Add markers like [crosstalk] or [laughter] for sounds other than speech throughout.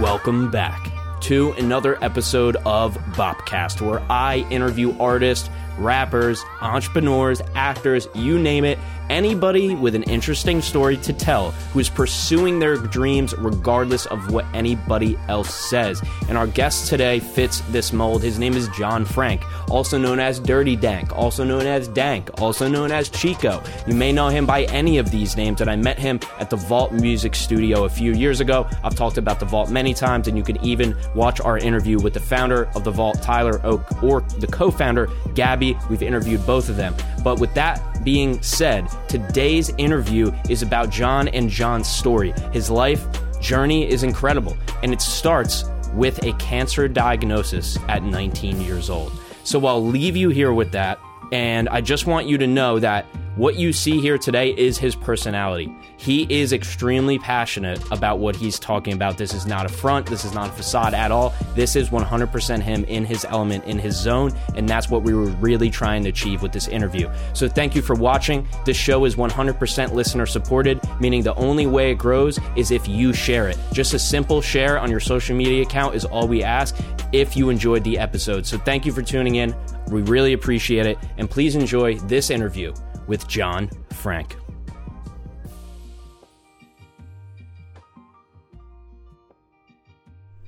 Welcome back to another episode of Bopcast, where I interview artists, rappers, entrepreneurs, actors, you name it, anybody with an interesting story to tell who is pursuing their dreams regardless of what anybody else says. And our guest today fits this mold. His name is John Frank, also known as Dirty Dank, also known as Dank, also known as Chico. You may know him by any of these names, and I met him at the Vault Music Studio a few years ago. I've talked about the Vault many times, and you can even watch our interview with the founder of the Vault, Tyler Oak, or the co founder, Gabby. We've interviewed both of them. But with that being said, today's interview is about John and John's story. His life journey is incredible, and it starts with a cancer diagnosis at 19 years old. So I'll leave you here with that, and I just want you to know that what you see here today is his personality. He is extremely passionate about what he's talking about. This is not a front, this is not a facade at all. This is 100% him in his element, in his zone, and that's what we were really trying to achieve with this interview. So thank you for watching. This show is 100% listener supported, meaning the only way it grows is if you share it. Just a simple share on your social media account is all we ask if you enjoyed the episode. So thank you for tuning in. We really appreciate it, and please enjoy this interview with John Frank.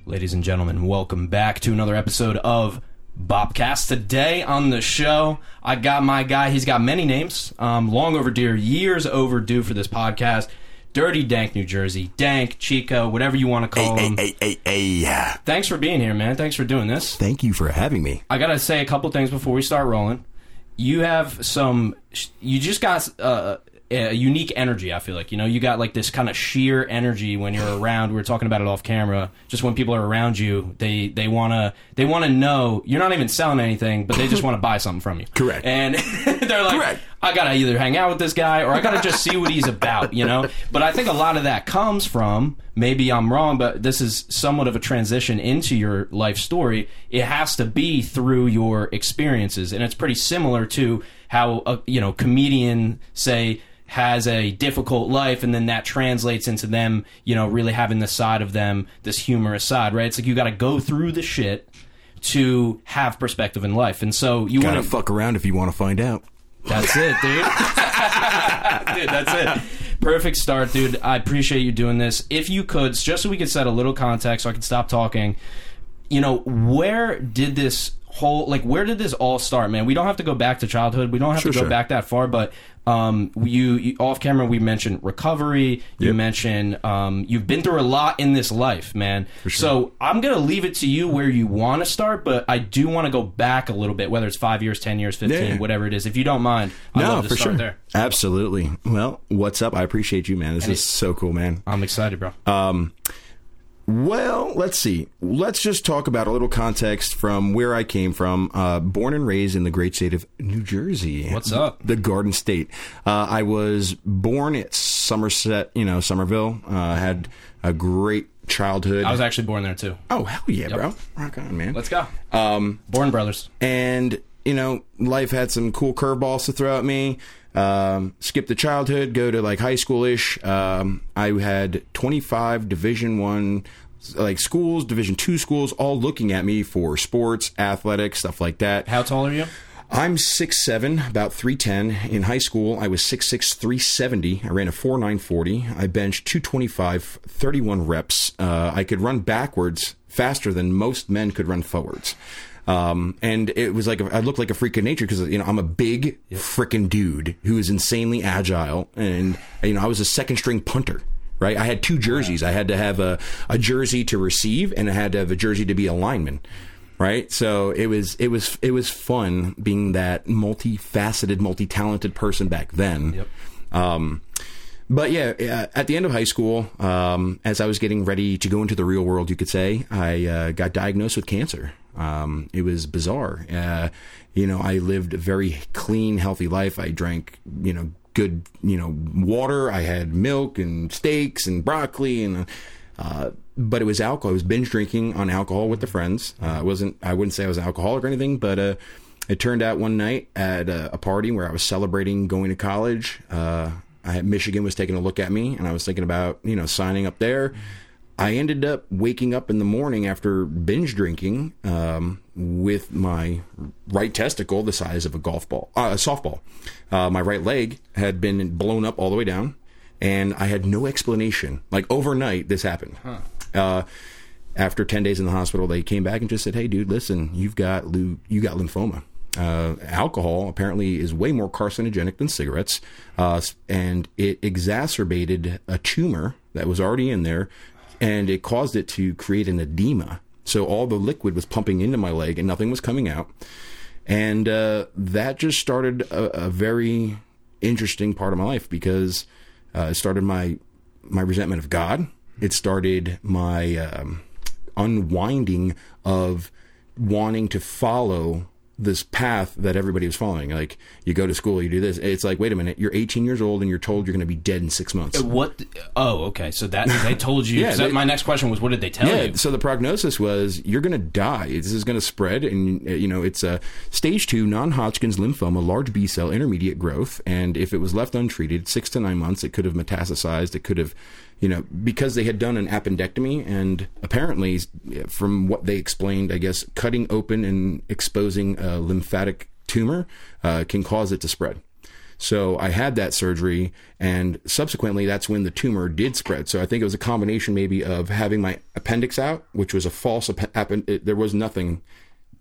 Ladies and gentlemen, welcome back to another episode of Bobcast. Today on the show, I got my guy. He's got many names, um, long overdue, years overdue for this podcast. Dirty Dank, New Jersey. Dank, Chico, whatever you want to call him. Hey, hey, hey, hey. Thanks for being here, man. Thanks for doing this. Thank you for having me. I gotta say a couple things before we start rolling. You have some. You just got uh, a unique energy. I feel like you know you got like this kind of sheer energy when you're [sighs] around. We were talking about it off camera. Just when people are around you, they they wanna they wanna know you're not even selling anything, but they just [laughs] want to buy something from you. Correct. And [laughs] they're like, Correct. I gotta either hang out with this guy or I gotta just see what he's about, you know. [laughs] But I think a lot of that comes from maybe I'm wrong, but this is somewhat of a transition into your life story. It has to be through your experiences, and it's pretty similar to how a you know comedian say has a difficult life and then that translates into them you know really having the side of them this humorous side right it's like you got to go through the shit to have perspective in life and so you want to fuck around if you want to find out. that's it, dude. [laughs] dude, that's it. Perfect start, dude. I appreciate you doing this. If you could, just so we could set a little context so I can stop talking, you know, where did this whole, like, where did this all start, man? We don't have to go back to childhood. We don't have Sure, to go sure. back that far, but um, you, you off camera, we mentioned recovery. You Yep. mentioned um, you've been through a lot in this life, man. sure. So I'm gonna leave it to you where you want to start, but I do want to go back a little bit, whether it's five years, ten years, fifteen, Yeah. whatever it is. If you don't mind, I'd no, love to for start sure. there. Absolutely. Well, what's up? I appreciate you, man. This is so cool, man. I'm excited, bro. Well, let's see. Let's just talk about a little context from where I came from. Uh, born and raised in the great state of New Jersey. What's up? The Garden State. Uh, I was born at Somerset, you know, Somerville. Uh, had a great childhood. I was actually born there too. oh, hell yeah, bro. Rock on, man. Let's go. Um, born brothers. and you know life had some cool curveballs to throw at me um, skip the childhood go to like high school-ish. Um, i had 25 division one like schools division two schools all looking at me for sports athletics stuff like that. How tall are you? i'm 6'7 about 310 in high school i was 6'6 370 i ran a 4940 i benched 225 31 reps. Uh, i could run backwards faster than most men could run forwards um, and it was like a, I looked like a freak of nature because you know I'm a big freaking dude who is insanely agile, and you know I was a second string punter. Right, I had two jerseys. I had to have a, a jersey to receive, and I had to have a jersey to be a lineman. Right, so it was it was it was fun being that multifaceted, multi-talented person back then. Yep. Um, but yeah, uh, at the end of high school, um, as I was getting ready to go into the real world, you could say, I uh, got diagnosed with cancer. Um, it was bizarre. Uh, you know, I lived a very clean, healthy life. I drank, you know, good, you know, water. I had milk and steaks and broccoli and. Uh, but it was alcohol. I was binge drinking on alcohol with the friends. Uh, it wasn't. I wouldn't say I was an alcoholic or anything, but uh, it turned out one night at a, a party where I was celebrating going to college. I had, Michigan was taking a look at me, and I was thinking about you know signing up there. I ended up waking up in the morning after binge drinking um, with my right testicle the size of a golf ball, uh, a softball. Uh, my right leg had been blown up all the way down, and I had no explanation. Like overnight, this happened. Uh, after 10 days in the hospital, they came back and just said, "Hey, dude, listen, you've got you got lymphoma." Uh, alcohol apparently is way more carcinogenic than cigarettes, uh, and it exacerbated a tumor that was already in there, and it caused it to create an edema. So all the liquid was pumping into my leg, and nothing was coming out, and uh, that just started a, a very interesting part of my life because uh, it started my my resentment of God. It started my um, unwinding of wanting to follow this path that everybody was following. Like you go to school, you do this. It's like, wait a minute, you're 18 years old and you're told you're going to be dead in six months. What? Oh, okay. So that they told you. [laughs] Yeah, they- my next question was, what did they tell Yeah, you? so the prognosis was you're going to die. This is going to spread, and uh, you know it's a stage two non-Hodgkin's lymphoma, large B cell, intermediate growth, and if it was left untreated, six to nine months, it could have metastasized. It could have, you know, because they had done an appendectomy, and apparently, from what they explained, I guess cutting open and exposing a lymphatic tumor uh, can cause it to spread. So I had that surgery, and subsequently, that's when the tumor did spread. So I think it was a combination maybe of having my appendix out, which was a false app- appen- it, there was nothing.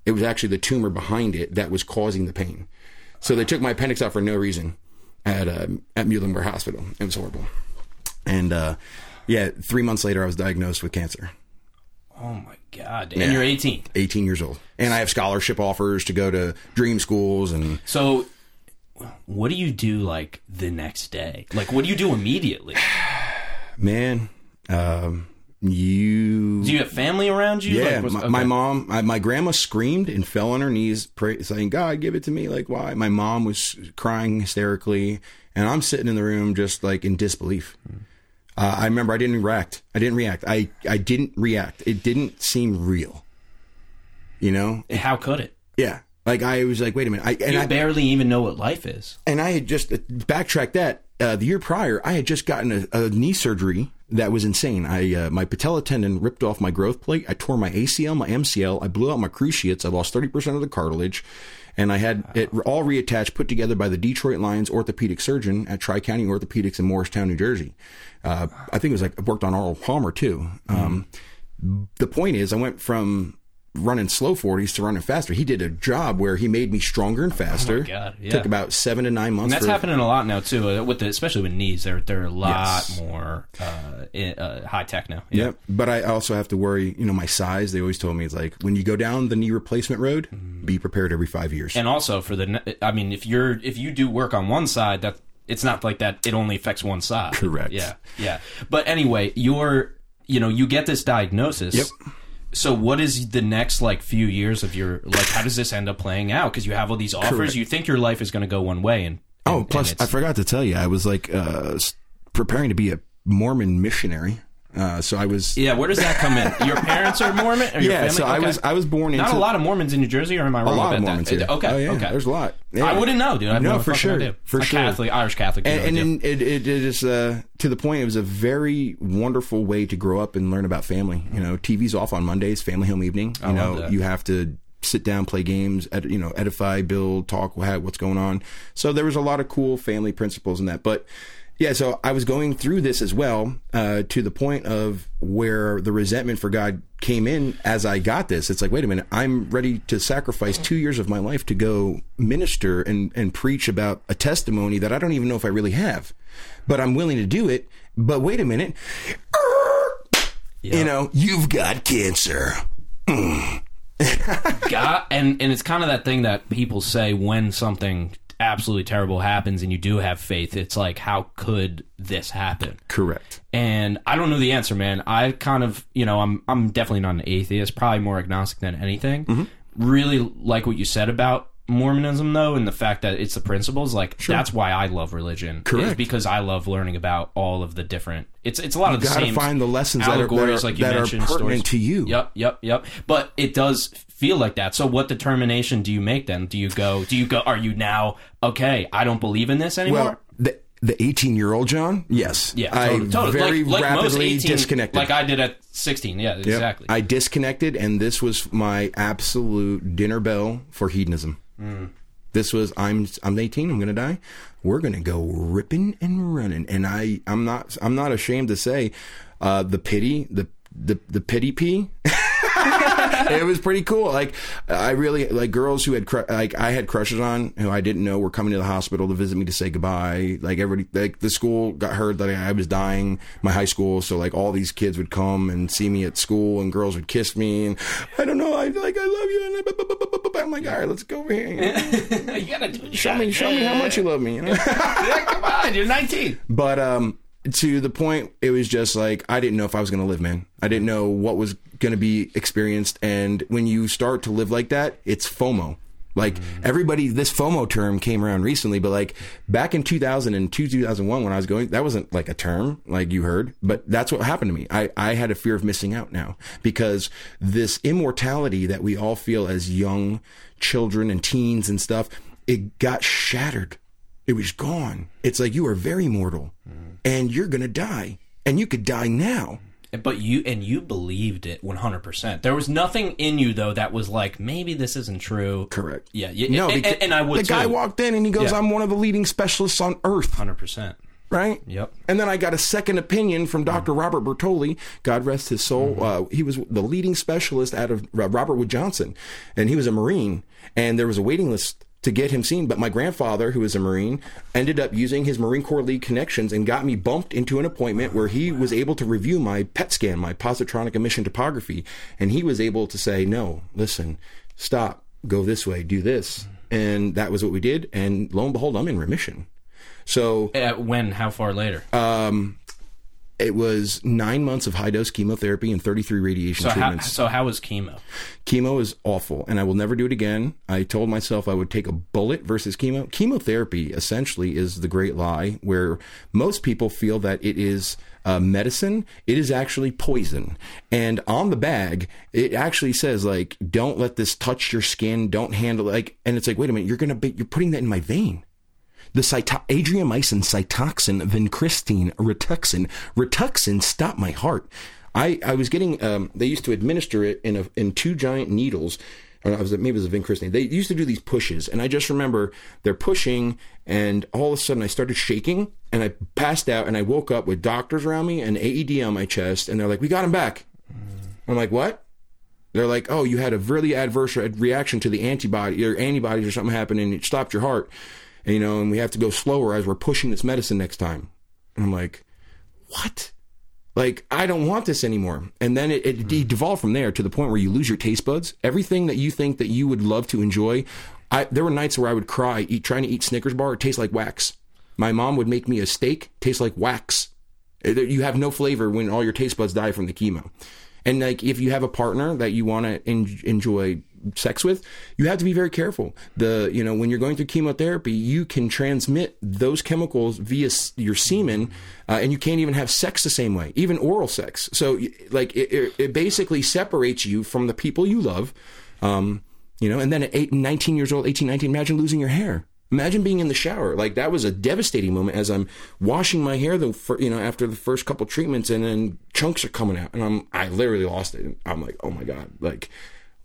It was actually the tumor behind it that was causing the pain. So they took my appendix out for no reason at uh, at Muhlenberg Hospital. It was horrible. And uh, yeah, three months later, I was diagnosed with cancer. Oh my god! And you're 18. 18 years old, and I have scholarship offers to go to dream schools and So, what do you do like the next day? Like, what do you do immediately? [sighs] man, um, you Do you have family around you? Yeah, Like, was- my, okay. my mom, my, my grandma screamed and fell on her knees, pray, saying, "God, give it to me." Like, why? My mom was crying hysterically, and I'm sitting in the room just like in disbelief. Uh, I remember I didn't react. I didn't react. I I didn't react. It didn't seem real. You know? How could it? Yeah. Like I was like, wait a minute. I and You I barely even know what life is. and I had just backtracked that uh, the year prior. I had just gotten a, a knee surgery that was insane. I uh, my patella tendon ripped off my growth plate. I tore my ACL, my MCL. I blew out my cruciates. I lost thirty percent of the cartilage, and I had it all reattached, put together by the Detroit Lions orthopedic surgeon at Tri County Orthopedics in Morristown, New Jersey. Uh, I think it was like I worked on Arnold Palmer too. Um, the point is, I went from running slow 40s to running faster. He did a job where he made me stronger and faster. Oh God, yeah. Took about seven to nine months. And that's for- happening a lot now too. uh, With the, especially with knees, they're they're a lot Yes. more uh, uh, high tech now. Yeah. Yep. But I also have to worry, you know, my size. They always told me it's like when you go down the knee replacement road, be prepared every five years. And also for the, I mean, if you're if you do work on one side, that it's not like that. It only affects one side. Correct. Yeah, yeah. But anyway, you're you know you get this diagnosis. Yep. So what is the next like few years of your like? How does this end up playing out? Because you have all these offers. Correct. You think your life is going to go one way, and, oh, and- plus and I forgot to tell you, I was like uh, preparing to be a Mormon missionary. Uh, so I was. yeah. Where does that come in? Your parents are Mormon. Or your Yeah, family? so I was I was born into Not a lot of Mormons in New Jersey, or am I wrong a lot of Mormons that? here. Okay, oh, yeah, okay. There's a lot. Yeah. I wouldn't know, dude. I No, for sure. idea. For A sure. Catholic, Irish Catholic. and, and it, it, it is uh, to the point. It was a very wonderful way to grow up and learn about family. You know, TV's off on Mondays, family home evening. You love know, you have to sit down, play games, ed, you know, edify, build, talk, what's going on. So there was a lot of cool family principles in that. But yeah, so I was going through this as well uh, to the point of where the resentment for God came in as I got this. It's like, wait a minute, I'm ready to sacrifice two years of my life to go minister and, and preach about a testimony that I don't even know if I really have, but I'm willing to do it. But wait a minute, you know, you've got cancer. [laughs] God, and and it's kind of that thing that people say when something absolutely terrible happens and you do have faith. It's like, how could this happen? Correct. And I don't know the answer, man. I kind of, you know, I'm I'm definitely not an atheist, probably more agnostic than anything. Mm-hmm. Really like what you said about Mormonism though and the fact that it's the principles like that's why I love religion. Is Correct. because I love learning about all of the different it's it's a lot of the gotta same find the lessons that are- that allegories are- like you that are mentioned pertinent stories. to you. Yep, yep, yep. But it does feel like that. So what determination do you make then? Do you go do you go are you now okay, I don't believe in this anymore? Well, the, The 18 year old John? Yes. Yeah, I totally. totally. very like, like most rapidly 18, disconnected. Like I did at 16. Yeah, Yep. exactly. I disconnected, and this was my absolute dinner bell for hedonism. Mm. This was I'm I'm 18. I'm gonna die. We're gonna go ripping and running, and I I'm not I'm not ashamed to say, uh, the pity the the the pity pee. [laughs] it was pretty cool. Like I really like girls who had cru- like I had crushes on who I didn't know were coming to the hospital to visit me to say goodbye. Like everybody, like the school got heard that I was dying. My high school, so like all these kids would come and see me at school, and girls would kiss me, and I don't know, I like I love you, and I, I'm like, all right, let's go over here. you [laughs] gotta do. Show me, show me how much you love me. You know? [laughs] Yeah, come on, you're 19. But um, to the point, it was just like I didn't know if I was going to live, man. I didn't know what was going to be experienced, and when you start to live like that, it's FOMO. Like everybody, this FOMO term came around recently, but like back in 2002, 2001, when I was going, that wasn't like a term like you heard, but that's what happened to me. I, I had a fear of missing out now because this immortality that we all feel as young children and teens and stuff, it got shattered. It was gone. It's like you are very mortal mm-hmm. and you're going to die and you could die now. But you and you believed it 100%. There was nothing in you though that was like maybe this isn't true. Correct. Yeah, yeah No, and, and, and I would the guy too. walked in and he goes, Yeah. I'm one of the leading specialists on earth. 100%. right? Yep. And then I got a second opinion from Dr. Robert Bertoli. God rest his soul. Uh, he was the leading specialist out of Robert Wood Johnson, and he was a Marine. And there was a waiting list to get him seen. But my grandfather, who was a Marine, ended up using his Marine Corps League connections and got me bumped into an appointment where he was able to review my PET scan, my positronic emission topography, and he was able to say, "No, listen, stop, go this way, do this." And that was what we did. And lo and behold, I'm in remission. So Uh, when? How far later? It was nine months of high dose chemotherapy and 33 radiation so how treatments. so how was chemo? Chemo is awful, and I will never do it again. I told myself I would take a bullet versus chemo. Chemotherapy essentially is the great lie, where most people feel that it is uh, medicine. It is actually poison, and on the bag it actually says like, "Don't let this touch your skin. Don't handle it." like." And it's like, wait a minute, you're gonna be, you're putting that in my vein the cyto- adriamycin, cytoxan, vincristine, rituxan. Rituxan stopped my heart. I, I was getting, um, they used to administer it in a, in two giant needles. Or it was, maybe it was a vincristine. They used to do these pushes. And I just remember they're pushing and all of a sudden I started shaking and I passed out and I woke up with doctors around me and AED on my chest. And they're like, we got him back. I'm like, what? They're like, oh, you had a really adverse reaction to the antibody or antibodies or something happened and it stopped your heart. You know, and we have to go slower as we're pushing this medicine next time. And I'm like, what? Like, I don't want this anymore. And then it, it devolved from there to the point where you lose your taste buds. Everything that you think that you would love to enjoy. I, there were nights where I would cry eat, trying to eat Snickers bar. It tastes like wax. My mom would make me a steak, taste like wax. You have no flavor when all your taste buds die from the chemo. And like, if you have a partner that you want to en- enjoy sex with, you have to be very careful. The you know when you're going through chemotherapy, you can transmit those chemicals via your semen, uh, and you can't even have sex the same way, even oral sex. So like, it, it, basically separates you from the people you love. Um, you know, and then at eight, 19 years old, 18, 19, imagine losing your hair. Imagine being in the shower. Like that was a devastating moment as I'm washing my hair, the fir- you know, after the first couple treatments, and then chunks are coming out, and I'm I literally lost it. I'm like, oh my god, like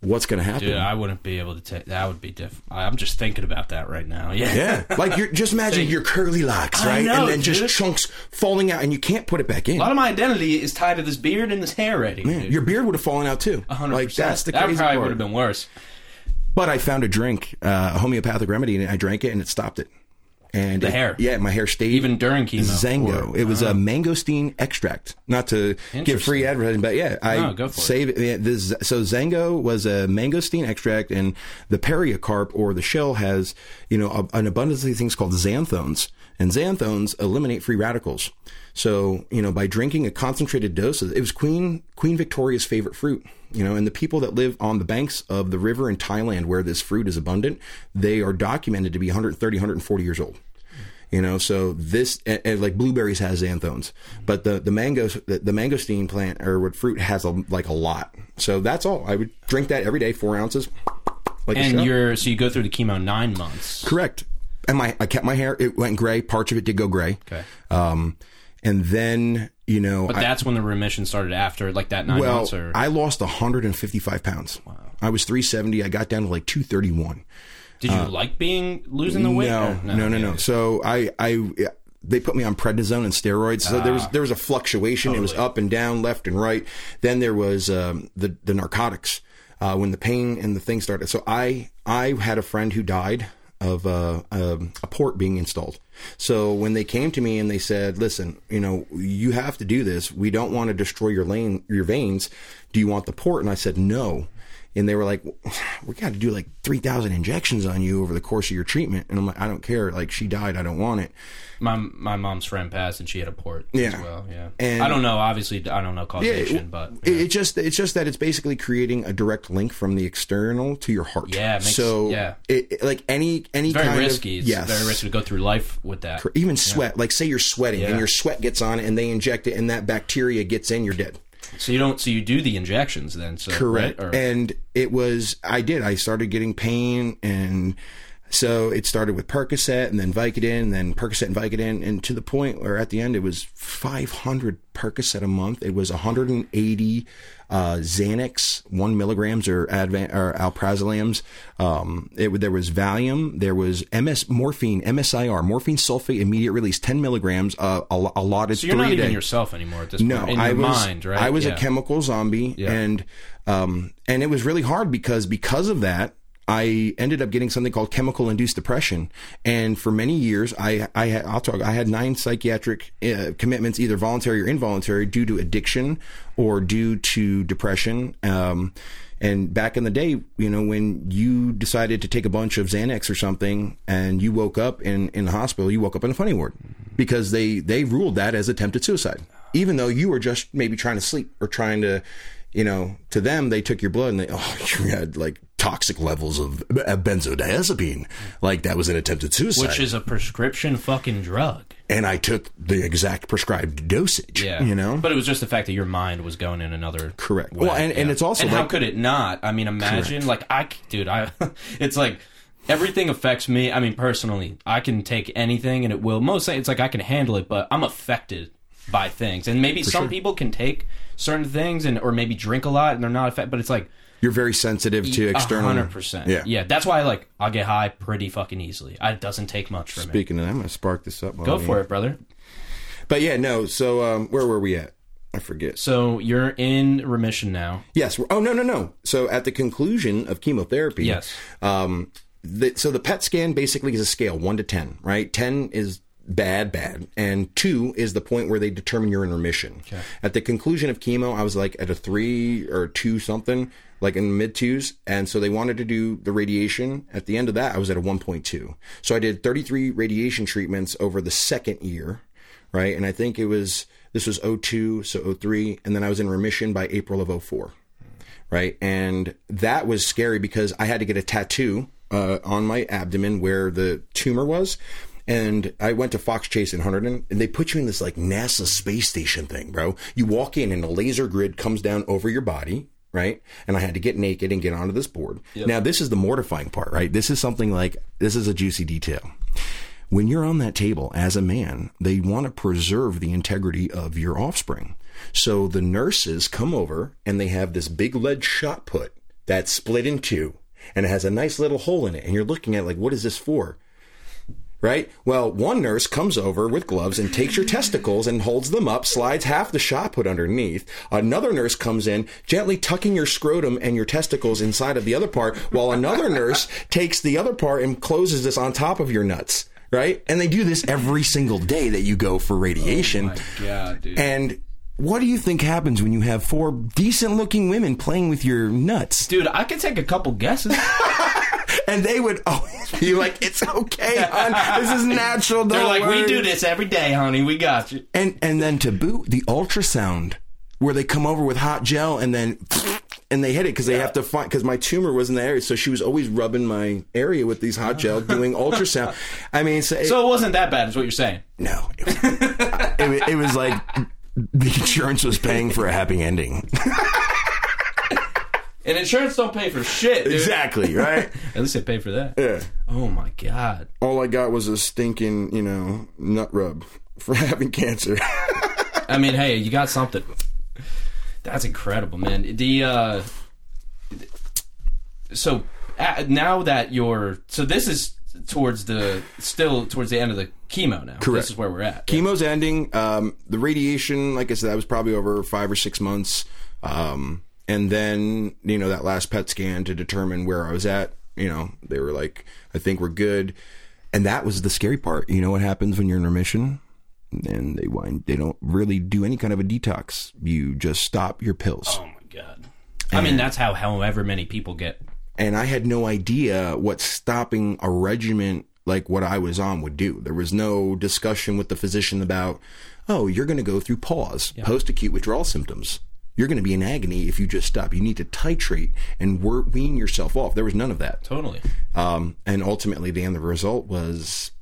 what's gonna happen? Dude, I wouldn't be able to take that. Would be different. I'm just thinking about that right now. Yeah. [laughs] yeah, like you're just imagine your curly locks, right, know, and then dude. just chunks falling out, and you can't put it back in. A lot of my identity is tied to this beard and this hair already. Yeah, dude. your beard would have fallen out too. 100%. Like that's the that crazy probably would have been worse. But I found a drink, uh, a homeopathic remedy, and I drank it, and it stopped it. And The it- hair? yeah, my hair stayed Even during chemo, XanGo, or- it was a uh, mangosteen extract. Not to give free advertising, but yeah, I No, go for it. save it. Yeah, this, so XanGo was a mangosteen extract, and the periocarp or the shell has you know a, an abundance of things called xanthones, and xanthones eliminate free radicals. So you know by drinking a concentrated dose, it was Queen Queen Victoria's favorite fruit. You know, and the people that live on the banks of the river in Thailand where this fruit is abundant, they are documented to be 130, 140 years old. You know, so this and, and like blueberries has xanthones, but the the mango the, the mangosteen plant or what fruit has a, like a lot. So that's all. I would drink that every day, four ounces. Like And you're so you go through the chemo nine months. correct. and my I kept my hair. It went gray. Parts of it did go gray. Okay. Um, and then you know, But I- that's when the remission started after like that nine well, months or I lost 155 pounds. Wow. I was 370. I got down to like 231. did you like being losing the weight? No, or- no, no, no, So I, I, they put me on prednisone and steroids. So there was there was a fluctuation. It was up and down, left and right. Then there was um, the the narcotics uh, when the pain and the thing started. So I I had a friend who died of uh, um, a port being installed. So when they came to me and they said, "Listen, you know, you have to do this. We don't want to destroy your lane, your veins. Do you want the port?" And I said, "No." And they were like, "We got to do like three thousand injections on you over the course of your treatment." And I'm like, "I don't care. Like she died. I don't want it." My my mom's friend passed and she had a port as Yeah. well. Yeah. And- I don't know. Obviously, I don't know causation, but it, it just it's just that it's basically creating a direct link from the external to your heart. Yeah, makes- so yeah. it, it- like any any very kind risky. Of, It's yes, very risky to go through life with that. Even sweat, like say you're sweating Yeah. and your sweat gets on it, and they inject it, and that bacteria gets in, you're dead. So you don't. So you do the injections then. So Correct. right? Or- And it was, I did. I started getting pain. And so it started with Percocet and then Vicodin and then Percocet and Vicodin. And to the point where at the end it was 500 Percocet a month. It was 180 uh, Xanax, one milligrams or, Advan- or Alprazolams. Um, it, there was Valium. There was MS morphine, MSIR, morphine sulfate immediate release, 10 milligrams, uh, al- allotted so you're three not even day. yourself anymore at this No, point. No, I your was mind, right? I was Yeah. a chemical zombie, and um, and it was really hard because because of that. I ended up getting something called chemical induced depression, and for many years, I I I'll talk. I had nine psychiatric uh, commitments, either voluntary or involuntary, due to addiction or due to depression. Um, and back in the day, you know, when you decided to take a bunch of Xanax or something, and you woke up in in the hospital, you woke up in a funny ward because they they ruled that as attempted suicide, even though you were just maybe trying to sleep or trying to, you know, to them they took your blood and they oh [laughs] you had like toxic levels of benzodiazepine, like that was an attempted suicide, which is a prescription fucking drug. and I took the exact prescribed dosage. Yeah, you know, But it was just the fact that your mind was going in another Correct. way, Well, and- and it's also and how could it not? I mean, imagine like I, dude, I, [laughs] it's like everything affects me. I mean, personally, I can take anything and it will. Mostly, it's like I can handle it, but I'm affected by things, and maybe some people can take certain things and or maybe drink a lot and they're not affected. But it's like you're very sensitive to external. hundred percent. Yeah. yeah. That's why I like I'll get high pretty fucking easily. It doesn't take much for me. Speaking of that, I'm gonna spark this up. Go for it, brother. But yeah, no. So um, where were we at? I forget. So you're in remission now. Yes. Oh no, no, no. So at the conclusion of chemotherapy, Yes. Um, the, so the PET scan basically is a scale one to ten, right? Ten is bad, bad, and two is the point where they determine you're in remission. At the conclusion of chemo, I was like at a three or two something, like in the mid twos, and so they wanted to do the radiation. At the end of that, I was at a one point two. So I did thirty three radiation treatments over the second year, right? And I think it was this was 02, so 03, and then I was in remission by April of 04 right? And that was scary because I had to get a tattoo uh, on my abdomen where the tumor was. And I went to Fox Chase in Hunterdon, and they put you in this like NASA space station thing, bro. You walk in, and a laser grid comes down over your body, right? And I had to get naked and get onto this board. Now, this is the mortifying part, right? This is something like this is a juicy detail. When you're on that table as a man, they want to preserve the integrity of your offspring. So the nurses come over and they have this big lead shot put that's split in two and it has a nice little hole in it. And you're looking at like, what is this for? Right? Well, one nurse comes over with gloves and takes your testicles and holds them up, slides half the shot put underneath. Another nurse comes in, gently tucking your scrotum and your testicles inside of the other part, while another nurse takes the other part and closes this on top of your nuts. Right? And they do this every single day that you go for radiation. Oh God, dude. And what do you think happens when you have four decent looking women playing with your nuts? Dude, I could take a couple guesses. [laughs] And they would always be [laughs] like, it's okay, hon. This is [laughs] natural. They're like, we do this every day, honey. We got you. And, and then to boot, the ultrasound where they come over with hot gel and then and they hit it because they have to find because my tumor was in the area so she was always rubbing my area with these hot gel doing ultrasound i mean so, it- So it wasn't that bad, is what you're saying. no it was, it, it was like the insurance was paying for a happy ending [laughs] And insurance don't pay for shit. Dude. Exactly, [laughs] right? At least they pay for that. yeah. Oh my god. All I got was a stinking, you know, nut rub for [laughs] having cancer. I mean, hey, you got something. That's incredible, man. The uh so now that you're so this is towards the still towards the end of the chemo now. Correct. This is where we're at. Chemo's ending. Um, the radiation, like I said, that was probably over five or six months. Um, and then, you know, that last PET scan to determine where I was at, you know, they were like, I think we're good. And that was the scary part. You know what happens when you're in remission? And they wind, they don't really do any kind of a detox. You just stop your pills. Oh my god. I mean, that's how however many people get. and I had no idea what stopping a regimen like what I was on would do. There was no discussion with the physician about, oh, you're going to go through pause, post acute withdrawal symptoms. You're going to be in agony if you just stop. You need to titrate and wean yourself off. There was none of that. Totally. Um, and ultimately, the end result was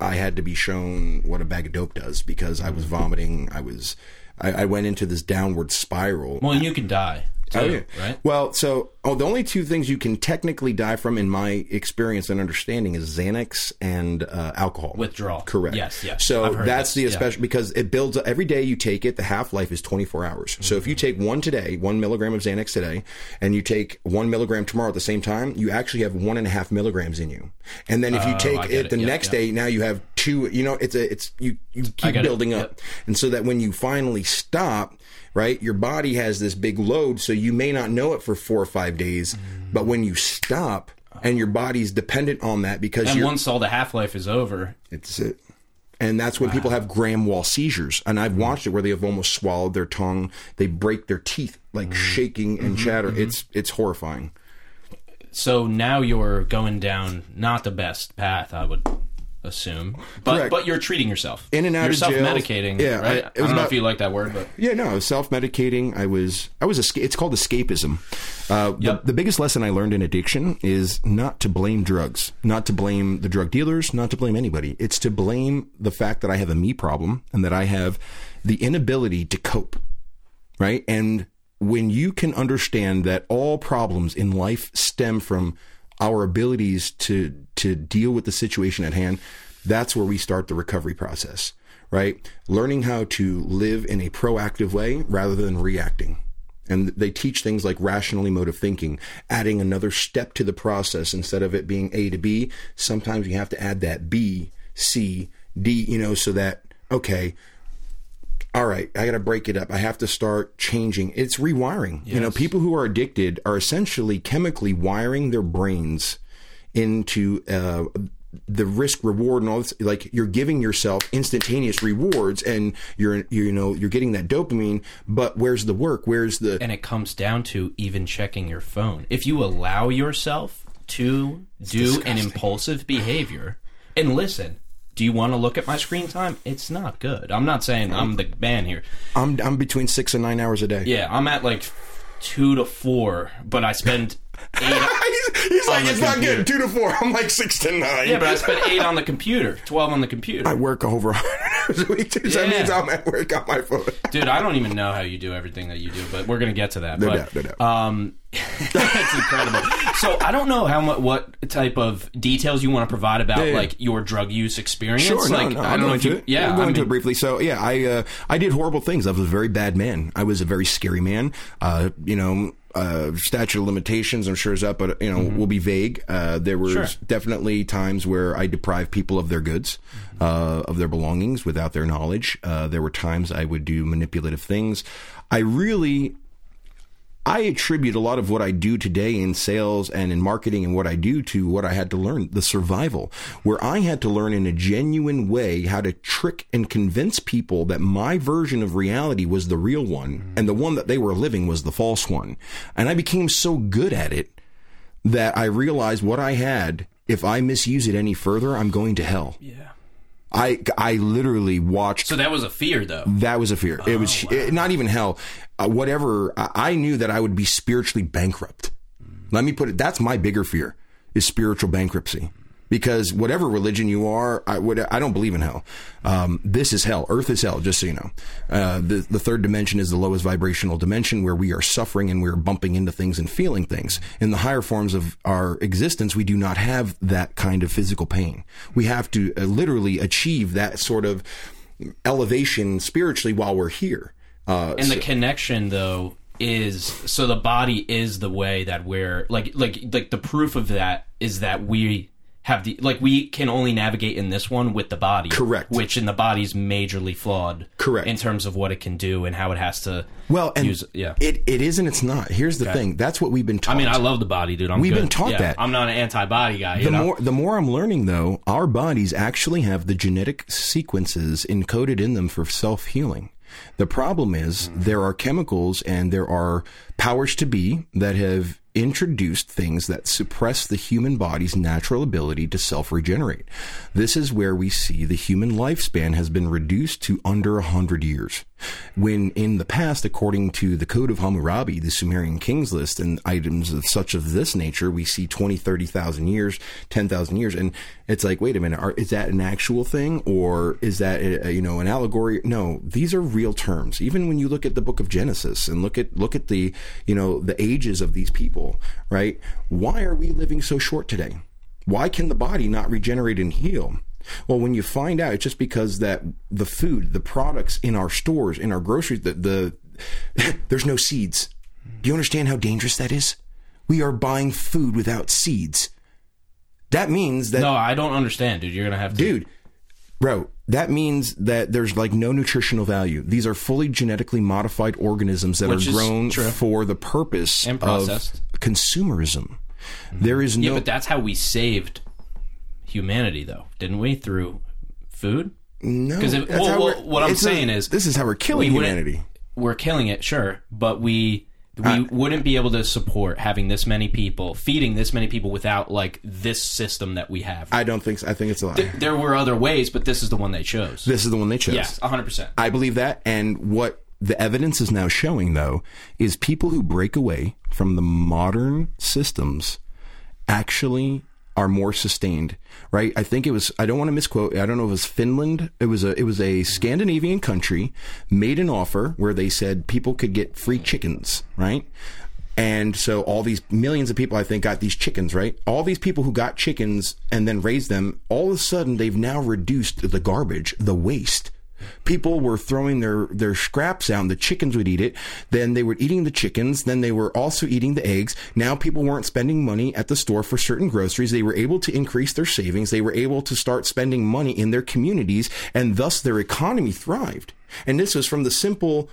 I had to be shown what a bag of dope does because I was vomiting. I was, I, I went into this downward spiral. Well, and you can die. Too, Oh, yeah. Right. Well, so oh, the only two things you can technically die from, in my experience and understanding, is Xanax and uh, alcohol Withdrawal. Correct. Yes, yes. So that's the yeah. because it builds up every day you take it. The half life is twenty four hours. So if you take one today, one milligram of Xanax today, and you take one milligram tomorrow at the same time, you actually have one and a half milligrams in you. And then if you Oh, take it, it. the Yep, next yep. day, now you have two. You know, it's a it's you you keep get it. building up, Yep. and so that when you finally stop. Right, your body has this big load, so you may not know it for four or five days. Mm. But when you stop, and your body's dependent on that because And once all the half life is over, it's it. And that's when people have grand mal seizures. And I've mm. watched it where they have almost swallowed their tongue. They break their teeth, like mm. shaking and mm-hmm, chatter. Mm-hmm. It's it's horrifying. so now you're going down not the best path, I would assume. [laughs] But Correct. but you're treating yourself. In and out you're of jail. self-medicating. Yeah, right? I- I, it was don't know about- if you like that word, but Yeah, no, self-medicating. I was I was esca- it's called escapism. Uh, Yep. the, the biggest lesson I learned in addiction is not to blame drugs, not to blame the drug dealers, not to blame anybody. It's to blame the fact that I have a me problem and that I have the inability to cope. Right? And when you can understand that all problems in life stem from our abilities to to deal with the situation at hand, that's where we start the recovery process, right? Learning how to live in a proactive way rather than reacting. And they teach things like rational emotive thinking, adding another step to the process instead of it being A to B. Sometimes you have to add that B, C, D, you know, so that, okay, all right, I got to break it up. I have to start changing. It's rewiring. You know, people who are addicted are essentially chemically wiring their brains into uh, the risk reward and all this. Like you're giving yourself instantaneous rewards, and you're you know you're getting that dopamine. But where's the work? Where's the and it comes down to even checking your phone. If you allow yourself to do an impulsive behavior, and listen, do you want to look at my screen time? It's not good. I'm not saying I'm the man here. I'm I'm between six and nine hours a day. Yeah, I'm at like two to four, but I spend [laughs] eight. [laughs] he's, like it's not computer. good. Two to four. I'm like six to nine. Yeah, but I spent eight on the computer, twelve on the computer. I work over 100 hours a week. too, So that means I'm at work on my phone. Dude, I don't even know how you do everything that you do, but we're gonna get to that. No but, doubt, no doubt. Um, [laughs] it's incredible. So I don't know how much, what type of details you want to provide about yeah. like your drug use experience. Sure, like no, I I'll don't know if you, it. yeah, I'm going I mean, it briefly. So, yeah, I uh, I did horrible things. I was a very bad man. I was a very scary man. Uh, you know, uh, statute of limitations, I'm sure is up, but you know, will be vague. Uh, there was Mm-hmm. Sure. definitely times where I deprived people of their goods, Mm-hmm. uh, of their belongings without their knowledge. Uh, there were times I would do manipulative things. I really I attribute a lot of what I do today in sales and in marketing and what I do to what I had to learn, the survival, where I had to learn in a genuine way how to trick and convince people that my version of reality was the real one and the one that they were living was the false one. And I became so good at it that I realized what I had, if I misuse it any further, I'm going to hell. yeah. I, I literally watched So that was a fear, though. that was a fear. it was oh, it- not even hell. Uh, whatever. I, knew that I would be spiritually bankrupt. Let me put it. That's my bigger fear is spiritual bankruptcy. because whatever religion you are, I would I don't believe in hell. Um, this is hell. Earth is hell. Just so you know, uh, the the third dimension is the lowest vibrational dimension where we are suffering and we're bumping into things and feeling things. In the higher forms of our existence, we do not have that kind of physical pain. We have to uh, literally achieve that sort of elevation spiritually while we're here. Uh, And the connection though is so the body is the way that we're like like like the proof of that is that we have the like we can only navigate in this one with the body. Correct. Which in the body's majorly flawed. Correct. In terms of what it can do and how it has to well, and use yeah. it it is and it's not. Here's the thing. That's what we've been taught. I mean, I love the body, dude. I'm We've good. been taught Yeah, that. I'm not an anti-body guy. You the know? more the more I'm learning though, our bodies actually have the genetic sequences encoded in them for self-healing. The problem is there are chemicals and there are powers to be that have introduced things that suppress the human body's natural ability to self-regenerate. This is where we see the human lifespan has been reduced to under 100 years. When in the past, according to the Code of Hammurabi, the Sumerian kings list, and items of such of this nature, we see 20, 30,000 years, 10,000 years. And it's like, wait a minute, are, is that an actual thing or is that, a, you know, an allegory? No, these are real terms. Even when you look at the book of Genesis and look at, look at the, you know, the ages of these people, right? Why are we living so short today? Why can the body not regenerate and heal? Well, when you find out, it's just because that the food, the products in our stores, in our groceries, the, the [laughs] there's no seeds. Do you understand how dangerous that is? We are buying food without seeds. That means that, No, I don't understand, dude. You're gonna have to. dude, bro, that means that there's like no nutritional value. These are fully genetically modified organisms that Which are grown true. for the purpose And of consumerism. There is no Yeah, but that's how we saved humanity, though, didn't we? Through food. no. 'Cause it- that's well, well, what I'm it's a- saying is this is how we're killing we humanity. We're killing it, sure, but we we uh, wouldn't be able to support having this many people, feeding this many people without like this system that we have. I don't think so. I think it's a lie. there were other ways, but this is the one they chose. This is the one they chose. yes, 100. percent I believe that. And what the evidence is now showing, though, is people who break away from the modern systems actually are more sustained, right? I think it was. I don't want to misquote. I don't know if it was Finland. It was a. It was a Scandinavian country made an offer where they said people could get free chickens, right? And so all these millions of people, I think, got these chickens, right? All these people who got chickens and then raised them, all of a sudden they've now reduced the garbage, the waste. People were throwing their, their scraps out. and The chickens would eat it. Then they were eating the chickens. Then they were also eating the eggs. Now people weren't spending money at the store for certain groceries. They were able to increase their savings. They were able to start spending money in their communities and thus their economy thrived. And this was from the simple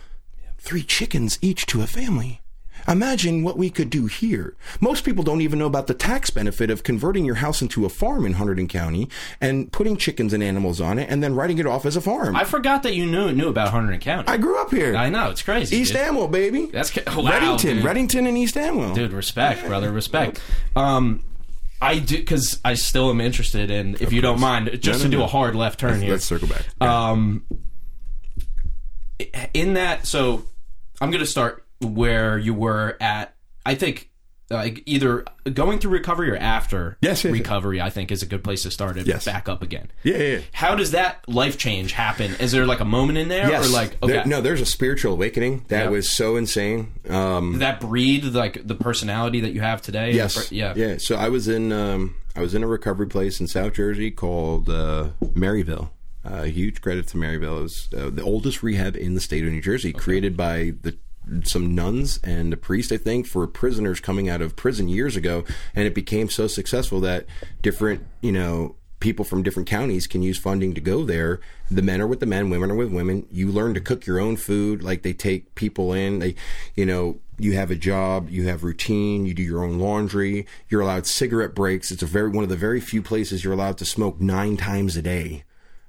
three chickens each to a family. Imagine what we could do here. Most people don't even know about the tax benefit of converting your house into a farm in Hunterdon County and putting chickens and animals on it and then writing it off as a farm. I forgot that you knew knew about Hunterdon County. I grew up here. I know it's crazy. East dude. Amwell, baby. That's ca- wow, Readington, dude. Readington and East Amwell. dude respect brother respect um i do because i still am interested in if you don't mind just no, to do no. a hard left turn here Let's circle back. um in that so i'm gonna start where you were at i think like either going through recovery or after Yes, yes, yes. recovery i think is a good place to start it Yes. back up again yeah, yeah, yeah. how does that life change happen is there like a moment in there Yes. or like okay There- no, there's a spiritual awakening that Yeah. was so insane. Um, that breed like the personality that you have today Yes. yeah Yeah. So I was in um, I was in a recovery place in South Jersey called uh, Maryville. Uh, huge credit to Maryville. It was uh, the oldest rehab in the state of New Jersey, created by the some nuns and a priest, I think, for prisoners coming out of prison years ago, and it became so successful that different, you know, people from different counties can use funding to go there. The men are with the men, women are with women. You learn to cook your own food. Like they take people in. They, you know, you have a job, you have routine, you do your own laundry. You're allowed cigarette breaks. It's a very one of the very few places you're allowed to smoke nine times a day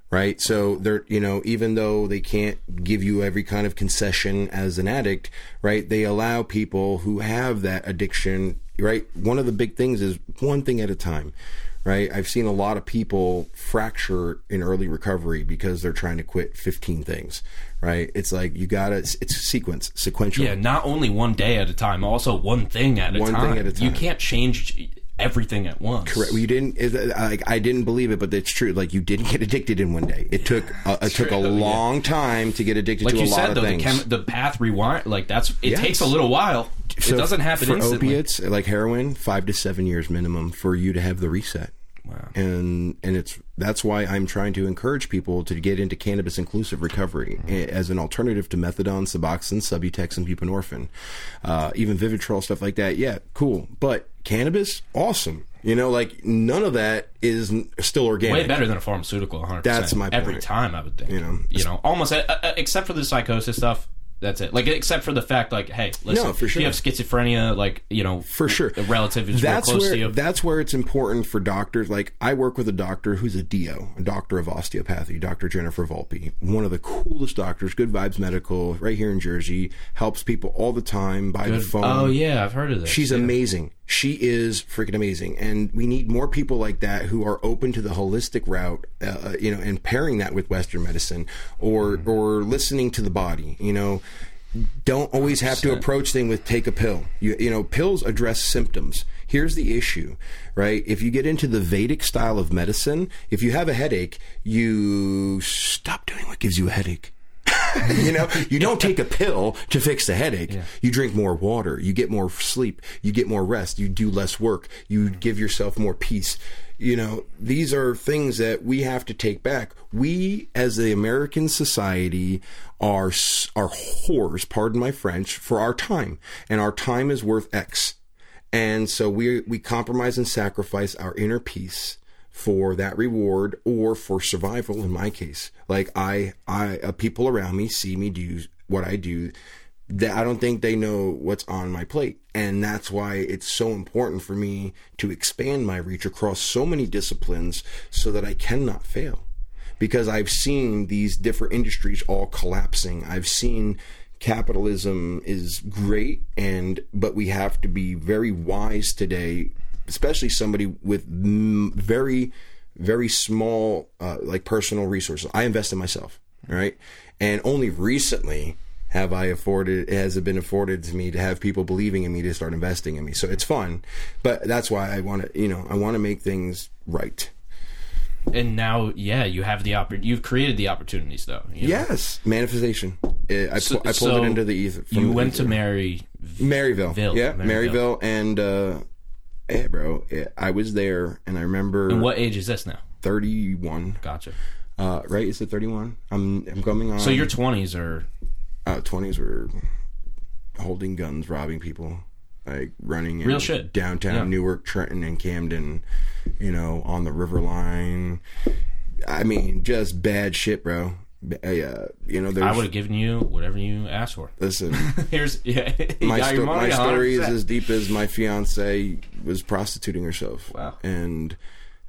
right? So they're, you know, even though they can't give you every kind of concession as an addict, right? They allow people who have that addiction, right? One of the big things is one thing at a time, right? I've seen a lot of people fracture in early recovery because they're trying to quit 15 things, right? It's like you gotta, it's sequence, sequential. Yeah, not only one day at a time, also one thing at a One time. thing at a time. You can't change everything at once. Correct. You didn't. It, I, I didn't believe it, but it's true. Like you didn't get addicted in one day. It took [laughs] uh, it took a true, yeah. long time to get addicted Like to a you lot said, of though, the, things. chem- the path rewind, like that's it Yes. takes a little while. So it doesn't happen for instantly. opiates like heroin. Five to seven years minimum for you to have the reset. Wow. and and it's that's why I'm trying to encourage people to get into cannabis inclusive recovery Mm-hmm. eh, as an alternative to methadone, Suboxone, Subutex, and buprenorphine, uh, even Vivitrol stuff like that. Yeah, cool, but cannabis, awesome. You know, like none of that is still organic. Way better than a pharmaceutical, 100%. That's my Every time, I would think. You know, you know, almost uh, uh, except for the psychosis stuff. That's it. Like except for the fact, like, hey, listen, No, for sure. you have schizophrenia, like you know, for sure. a relative is that's close where to you. that's where it's important for doctors. Like I work with a doctor who's a DO, a doctor of osteopathy, Dr. Jennifer Volpe, one of the coolest doctors. Good Vibes Medical, right here in Jersey, helps people all the time by the phone. oh yeah, I've heard of this. She's yeah. amazing. She is freaking amazing, and we need more people like that who are open to the holistic route, uh, you know, and pairing that with Western medicine or or listening to the body. You know, don't always have to approach things with take a pill. You you know, pills address symptoms. Here's the issue, right? If you get into the Vedic style of medicine, if you have a headache, you stop doing what gives you a headache. [laughs] you know, you don't take a pill to fix the headache. You drink more water. You get more sleep. You get more rest. You do less work. You give yourself more peace. You know, these are things that we have to take back. We, as the American society, are are whores. Pardon my French for our time, and our time is worth X. And so we we compromise and sacrifice our inner peace for that reward or for survival in my case. Like i i uh, people around me see me do what i do that i don't think they know what's on my plate. And that's why it's so important for me to expand my reach across so many disciplines so that i cannot fail. Because i've seen these different industries all collapsing. I've seen capitalism is great and but we have to be very wise today especially somebody with very very small uh, like personal resources i invest in myself right and only recently have i afforded has it been afforded to me to have people believing in me to start investing in me so it's fun but that's why i want to you know i want to make things right and now, yeah, you have the oppor- You've created the opportunities, though. you know? yes manifestation Eh, I, pu- I pulled So it into the ether You the went to ether. Mary. Maryville. Ville, yeah, Maryville. Maryville. And, uh, yeah, bro, eh, I was there and I remember And what age is this now? 31. Gotcha. Uh, right? Is it 31? I'm, I'm coming on. So your twenties are uh, 20s were holding guns, robbing people, like running in Real shit. downtown Yeah. Newark, Trenton, and Camden, you know, on the river line. I mean, just bad shit, bro. Uh, you know. I would have given you whatever you asked for. Listen, [laughs] Here's yeah. [laughs] you my, sto- my story is [laughs] as deep as my fiance was prostituting herself. Wow. And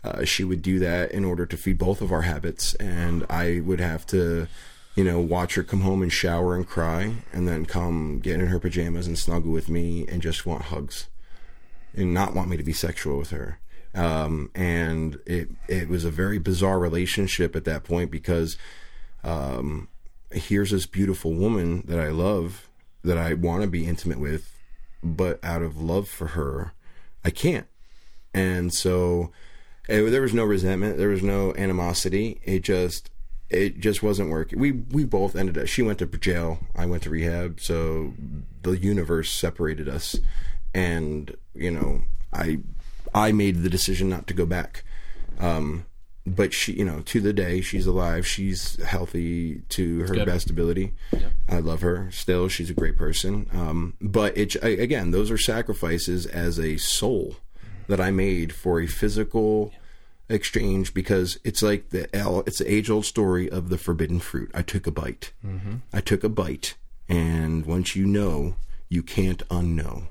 uh, she would do that in order to feed both of our habits, and I would have to, you know, watch her come home and shower and cry, and then come get in her pajamas and snuggle with me and just want hugs, and not want me to be sexual with her. Um, and it it was a very bizarre relationship at that point because um, here's this beautiful woman that I love, that I want to be intimate with, but out of love for her, I can't. And so eh, there was no resentment, there was no animosity. It just it just wasn't working. We we both ended up. She went to jail. I went to rehab. So the universe separated us, and you know I I made the decision not to go back. Um, but she, you know, to the day she's alive. She's healthy to her Good. best ability. I love her still. She's a great person. Um, but it again, those are sacrifices as a soul that I made for a physical exchange because it's like the L. It's the age old story of the forbidden fruit. I took a bite. Mm-hmm. I took a bite, and once you know, you can't unknow,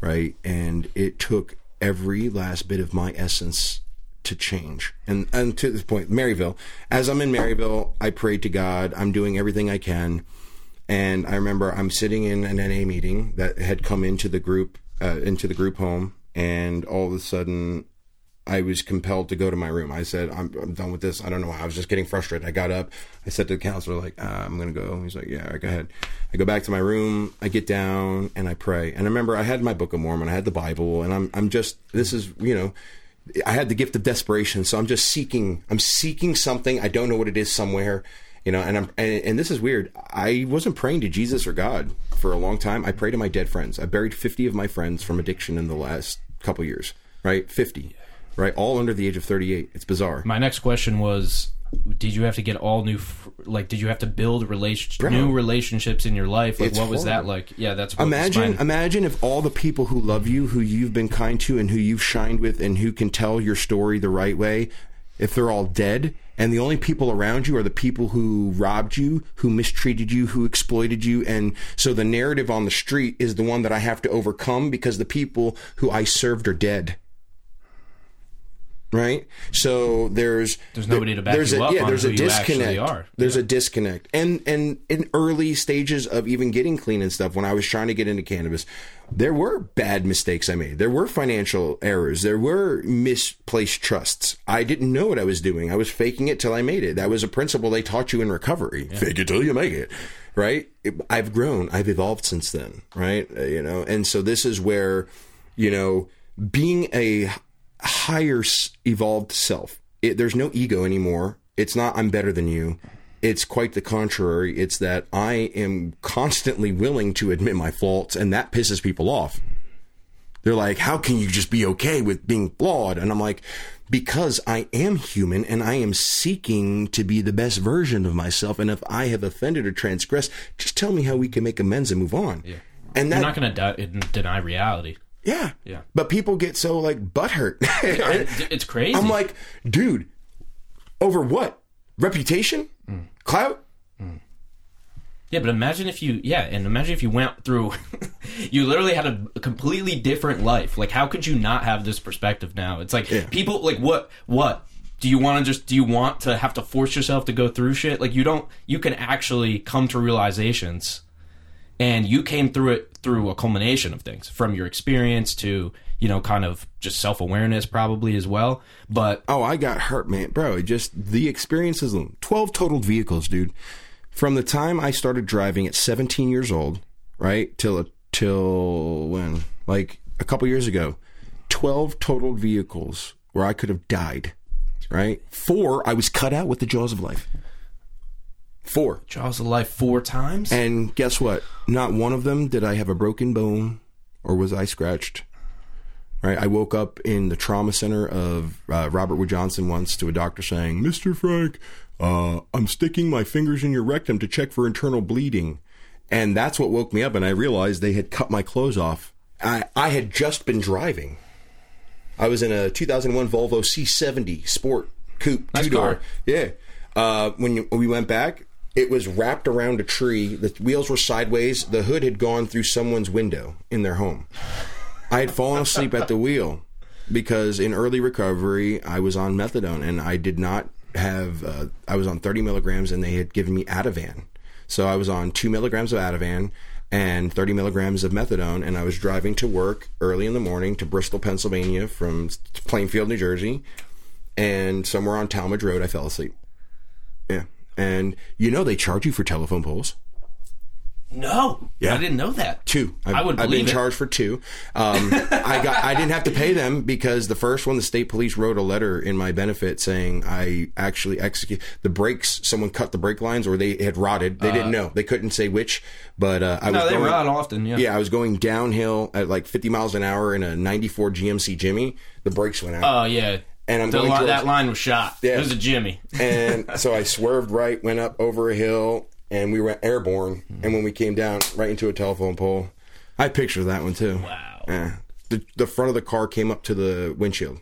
right? And it took every last bit of my essence to change. And and to this point, Maryville. As I'm in Maryville, I prayed to God. I'm doing everything I can. And I remember I'm sitting in an NA meeting that had come into the group, uh, into the group home, and all of a sudden, I was compelled to go to my room. I said, I'm, I'm done with this. I don't know why. I was just getting frustrated. I got up. I said to the counselor, like, uh, I'm going to go. He's like, yeah, go ahead. I go back to my room. I get down and I pray. And I remember I had my Book of Mormon. I had the Bible. And I'm, I'm just, this is, you know, I had the gift of desperation. So I'm just seeking, I'm seeking something. I don't know what it is somewhere you know and i'm and, and, this is weird. I wasn't praying to jesus or god for a long time. I pray to my dead friends. I buried 50 of my friends from addiction in the last couple years right? 50 right? All under the age of 38 it's bizarre. My next question was did you have to get all new like did you have to build relation new relationships in your life like what was that like yeah that's imagine imagine if all the people who love you who you've been kind to and who you've shined with and who can tell your story the right way if they're all dead and the only people around you are the people who robbed you, who mistreated you, who exploited you. And so the narrative on the street is the one that I have to overcome because the people who I served are dead. Right, so there's there's nobody to back there's you a, up. Yeah, there's a disconnect. There's yeah. a disconnect, and and in early stages of even getting clean and stuff, when I was trying to get into cannabis, there were bad mistakes I made. There were financial errors. There were misplaced trusts. I didn't know what I was doing. I was faking it till I made it. That was a principle they taught you in recovery. Yeah. Fake it till you make it. Right? I've grown. I've evolved since then. Right? Uh, you know, and so this is where, you know, being a higher evolved self, it, there's no ego anymore. It's not, I'm better than you it's quite the contrary. It's that I am constantly willing to admit my faults, and that pisses people off. They're like, How can you just be okay with being flawed? And I'm like, Because I am human and I am seeking to be the best version of myself. And if I have offended or transgressed, just tell me how we can make amends and move on. Yeah. And that, You're not going to de- deny reality. Yeah. Yeah. But people get so like butthurt. [laughs] it's crazy. I'm like, dude, over what? Reputation? Mm. Clout? Mm. Yeah, but imagine if you, yeah, and imagine if you went through, [laughs] you literally had a, a, completely different life. Like, how could you not have this perspective now? It's like yeah. people, like, what, what? Do you want to just, do you want to have to force yourself to go through shit? Like, you don't, you can actually come to realizations and you came through it through a culmination of things from your experience to you know, kind of just self awareness probably as well. But oh, I got hurt, man, bro. It just the experiences. Twelve totaled vehicles, dude. From the time I started driving at 17 years old, right till till when, like a couple years ago, 12 totaled vehicles where I could have died. Right, four I was cut out with the jaws of life. Four. Jaws of life four times. And guess what? Not one of them did I have a broken bone or was I scratched. Right, I woke up in the trauma center of uh, Robert Wood Johnson once to a doctor saying, "Mr. Frank, uh, I'm sticking my fingers in your rectum to check for internal bleeding," and that's what woke me up. And I realized they had cut my clothes off. I I had just been driving. I was in a 2001 Volvo C70 Sport Coupe nice two door. Yeah. Uh, when, you, when we went back, it was wrapped around a tree. The wheels were sideways. The hood had gone through someone's window in their home. I had fallen asleep at the wheel because in early recovery I was on methadone and I did not have. Uh, I was on 30 milligrams and they had given me Ativan, so I was on two milligrams of Ativan and 30 milligrams of methadone, and I was driving to work early in the morning to Bristol, Pennsylvania from Plainfield, New Jersey, and somewhere on Talmadge Road I fell asleep. Yeah, and you know they charge you for telephone poles. No, yeah, I didn't know that. Two. I've, I would. I've been it. charged for two. Um, [laughs] I got. I didn't have to pay them because the first one, the state police wrote a letter in my benefit saying I actually execute the brakes. Someone cut the brake lines, or they had rotted. They uh, didn't know. They couldn't say which. But uh, I no, was. they going, rot often. Yeah. Yeah, I was going downhill at like 50 miles an hour in a '94 GMC Jimmy. The brakes went out. Oh yeah. And I'm the going li- towards, that line was shot. Yeah. It was a Jimmy. and [laughs] so I swerved right, went up over a hill, and we were airborne. Mm-hmm. And when we came down right into a telephone pole, I picture that one too. Wow. Yeah. The the front of the car came up to the windshield.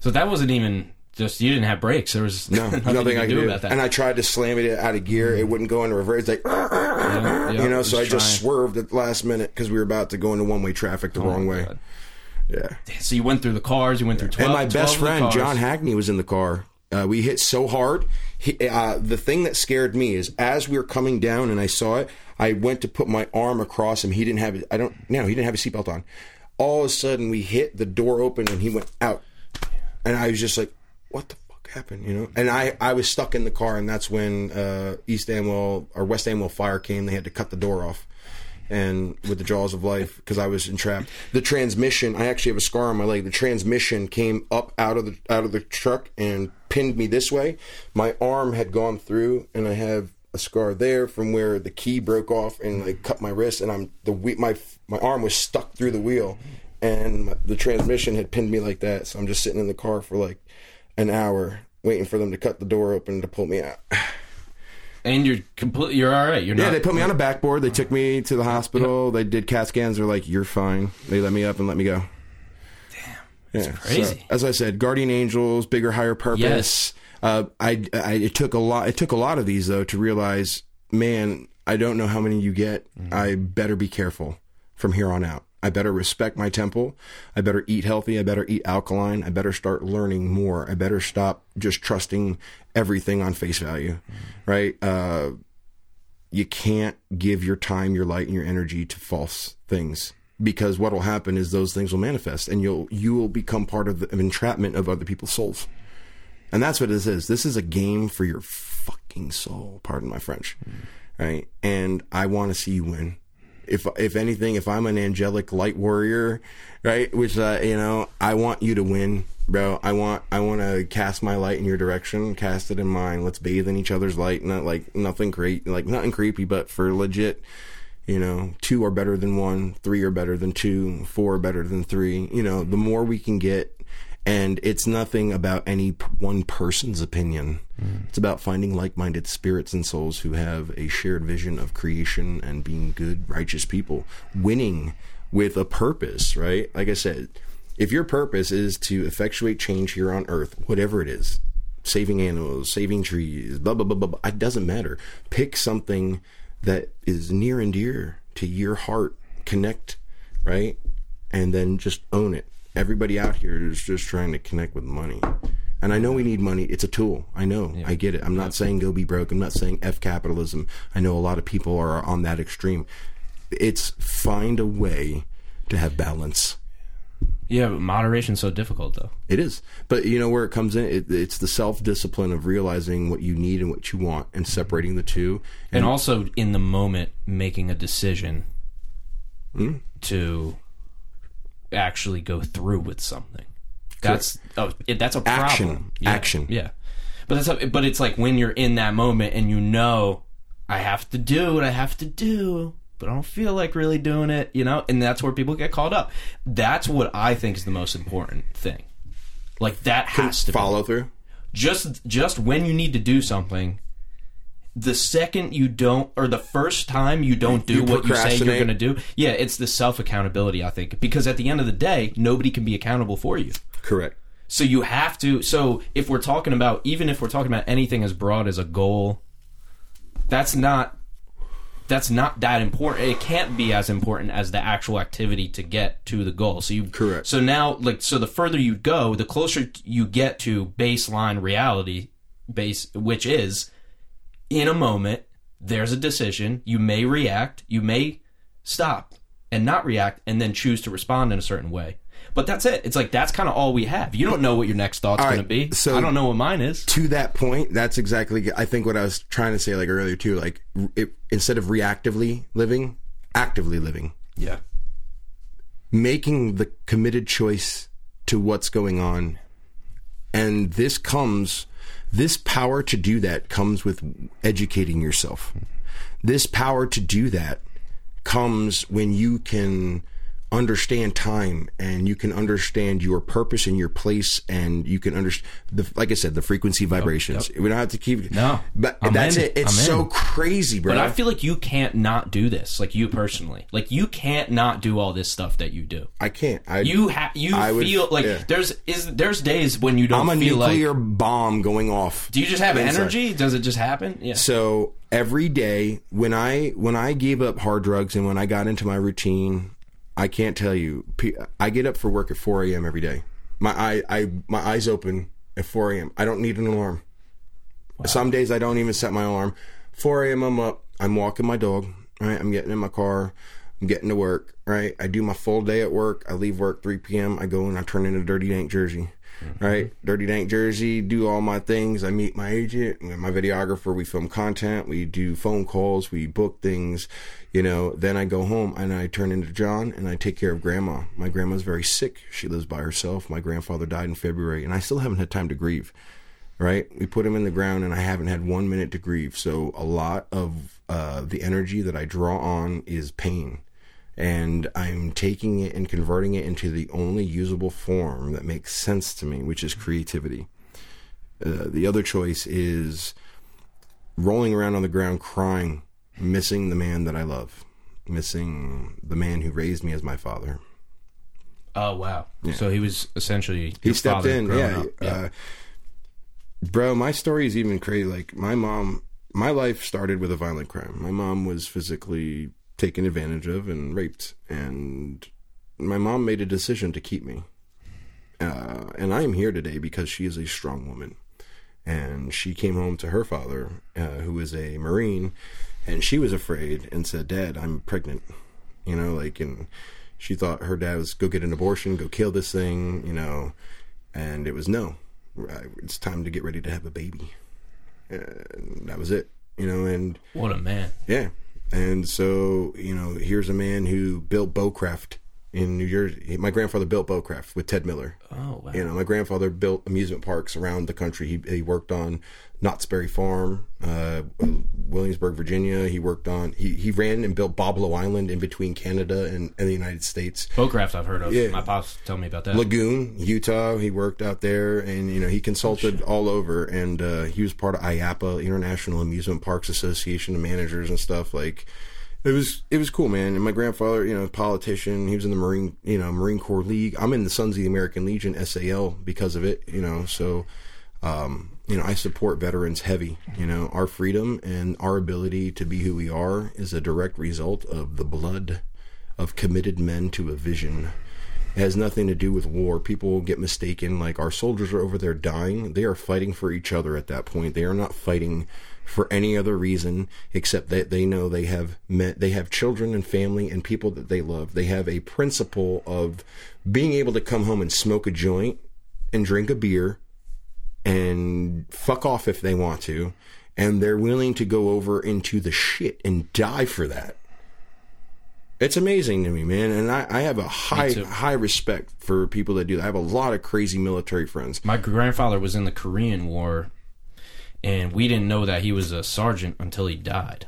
So that wasn't even just you didn't have brakes. There was no [laughs] nothing, nothing I could do, do, about that. And I tried to slam it out of gear. Mm-hmm. It wouldn't go into reverse. It's like yeah, [laughs] yeah, you know. So I just swerved at the last minute because we were about to go into one way traffic the oh wrong way. God. Yeah. So you went through the cars. You went through 12, And my best friend John Hackney was in the car. Uh, we hit so hard. He, uh, the thing that scared me is as we were coming down and I saw it, I went to put my arm across him. He didn't have. I don't. No, he didn't have a seatbelt on. All of a sudden, we hit the door open and he went out. and I was just like, what the fuck happened, you know? And I I was stuck in the car, and that's when uh, East Amwell or West Amwell fire came. They had to cut the door off. And with the jaws of life, because I was entrapped. The transmission, I actually have a scar on my leg. The transmission came up out of the out of the truck and pinned me this way. My arm had gone through, and I have a scar there from where the key broke off and like cut my wrist, and I'm the my my arm was stuck through the wheel, and the transmission had pinned me like that. So I'm just sitting in the car for like an hour waiting for them to cut the door open to pull me out. And you're completely you're all right. You're Yeah, not. they put me on a backboard. They took me to the hospital. They did CAT scans. They're like, "You're fine." They let me up and let me go. Damn, yeah, crazy. So, as I said, guardian angels, bigger, higher purpose. Yes. Uh, I, I, it took a lot. It took a lot of these though to realize, man, I don't know how many you get. I better be careful from here on out. I better respect my temple. I better eat healthy. I better eat alkaline. I better start learning more. I better stop just trusting everything on face value, right? Uh, you can't give your time, your light, and your energy to false things because what will happen is those things will manifest, and you'll you will become part of the entrapment of other people's souls, and that's what this is. This is a game for your fucking soul. Pardon my French, right? And I want to see you win. If if anything, if I'm an angelic light warrior, right, which uh, you know, I want you to win, bro. I want I want to cast my light in your direction, cast it in mine. Let's bathe in each other's light. Not like nothing great, like nothing creepy, but for legit. You know, two are better than one, three are better than two, four are better than three. You know, the more we can get, and it's nothing about any one person's opinion. Mm. It's about finding like-minded spirits and souls who have a shared vision of creation and being good, righteous people, winning with a purpose. Right? Like I said, if your purpose is to effectuate change here on Earth, whatever it is, saving animals, saving trees, blah blah blah blah. blah it doesn't matter. Pick something that is near and dear to your heart. Connect, right? And then just own it. Everybody out here is just trying to connect with money. And I know we need money. It's a tool. I know. I get it. I'm not saying go be broke. I'm not saying F capitalism. I know a lot of people are on that extreme. It's find a way to have balance. Yeah, but moderation's so difficult though. It is, but you know where it comes in. It, it's the self discipline of realizing what you need and what you want, and separating the two. and also in the moment making a decision Hmm? to actually go through with something. That's oh, it, that's a problem. Action. Yeah, Action. Yeah, but that's a, but it's like when you're in that moment and you know I have to do what I have to do, but I don't feel like really doing it. You know, and that's where people get caught up. That's what I think is the most important thing. Like that has to be follow through. just just when you need to do something the second you don't or the first time you don't do You what you say you're going to do yeah it's the self accountability i think. Because at the end of the day nobody can be accountable for you. Correct. so you have to so if we're talking about even if we're talking about anything as broad as a goal that's not that's not that important. It can't be as important as the actual activity to get to the goal. So you Correct. so now like so the further you go the closer you get to baseline reality base which is in a moment there's a decision. You may react. You may stop and not react and then choose to respond in a certain way. But that's it. It's like that's kind of all we have. You don't know what your next thought's All going to be. so- i don't know what mine is. To that point, that's exactly I think what I was trying to say like earlier too. Like it, instead of reactively living, actively living, yeah. Making the committed choice to what's going on, and this comes. This power to do that comes with educating yourself. This power to do that comes when you can understand time and you can understand your purpose and your place and you can understand the like I said the frequency vibrations. We don't have to keep No, but I'm that's in. it. It's I'm so in. crazy, bro. But I feel like you can't not do this, like you personally. Like you can't not do all this stuff that you do. I can't. I, You have you I would- feel like yeah. there's is there's days when you don't I'm a feel like. nuclear bomb going off. Do you just have inside. energy? Does it just happen? Yeah. So every day when I when I gave up hard drugs and when I got into my routine, I can't tell you. I get up for work at 4 a.m. every day. My eye, I my eyes open at 4 a.m. I don't need an alarm. Some days I don't even set my alarm. 4 a.m. I'm up. I'm walking my dog. Right. I'm getting in my car. I'm getting to work. Right. I do my full day at work. I leave work 3 p.m. I go and I turn in a dirty dank jersey. Right? Dirty Dank Jersey, do all my things. I meet my agent, my videographer. We film content. We do phone calls. We book things. You know, then I go home and I turn into John and I take care of grandma. My grandma's very sick. She lives by herself. My grandfather died in February and I still haven't had time to grieve. Right? We put him in the ground and I haven't had one minute to grieve. So a lot of uh, the energy that I draw on is pain and I'm taking it and converting it into the only usable form that makes sense to me, which is creativity. Uh, the other choice is rolling around on the ground crying, missing the man that I love, missing the man who raised me as my father. Oh wow! So he was essentially He stepped in, yeah. up. Uh, bro, my story is even crazy. Like my mom, my life started with a violent crime. My mom was physically taken advantage of and raped, and my mom made a decision to keep me. Uh, and I am here today because she is a strong woman. And she came home to her father, uh, who is a Marine, and she was afraid and said, Dad, I'm pregnant. You know, like, and she thought her dad was go get an abortion, go kill this thing, you know, and it was no. It's time to get ready to have a baby. And that was it, you know, and What a man! yeah. And so, you know, here's a man who built Bowcraft in New Jersey. My grandfather built Bowcraft with Ted Miller. Oh wow! You know, my grandfather built amusement parks around the country. He, he worked on Knott's Berry Farm, uh, Williamsburg, Virginia. He worked on, he, he ran and built Boblo Island in between Canada and, and the United States. Bowcraft I've heard of. Yeah. My pops tell me about that. Lagoon, Utah. He worked out there, and you know he consulted all over, and uh, he was part of IAPA, International Amusement Parks Association of Managers and stuff. Like it was, it was cool, man. And my grandfather, you know, politician. He was in the Marine, you know, Marine Corps League. I'm in the Sons of the American Legion (SAL) because of it, you know. So, um, you know, I support veterans heavy. You know, our freedom and our ability to be who we are is a direct result of the blood of committed men to a vision. It has nothing to do with war. People get mistaken. Like our soldiers are over there dying. They are fighting for each other at that point. They are not fighting for any other reason except that they know they have met, they have children and family and people that they love. They have a principle of being able to come home and smoke a joint and drink a beer and fuck off if they want to. And they're willing to go over into the shit and die for that. It's amazing to me, man, and I, I have a high high respect for people that do that. I have a lot of crazy military friends. My grandfather was in the Korean War, and we didn't know that he was a sergeant until he died.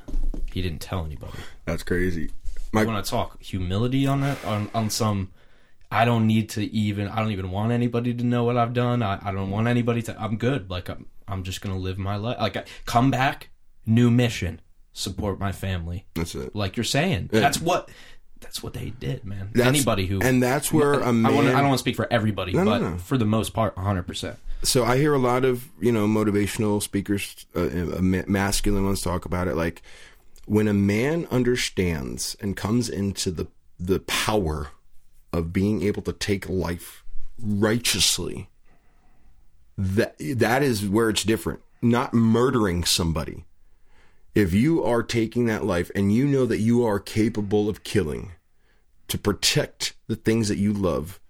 He didn't tell anybody. That's crazy. My I want to talk humility on that on on some. I don't need to even. I don't even want anybody to know what I've done. I, I don't want anybody to. I'm good. Like I'm. I'm just gonna live my life. Like I, come back, new mission, support my family. that's it. Like you're saying, that's what. That's what they did, man. That's- Anybody who and that's where a I, man. wanna, I don't want to speak for everybody, no, but no. for the most part, 100. percent so I hear a lot of you know motivational speakers, uh, uh, masculine ones talk about it. Like when a man understands and comes into the the power of being able to take life righteously, that that is where it's different. Not murdering somebody. If you are taking that life and you know that you are capable of killing to protect the things that you love,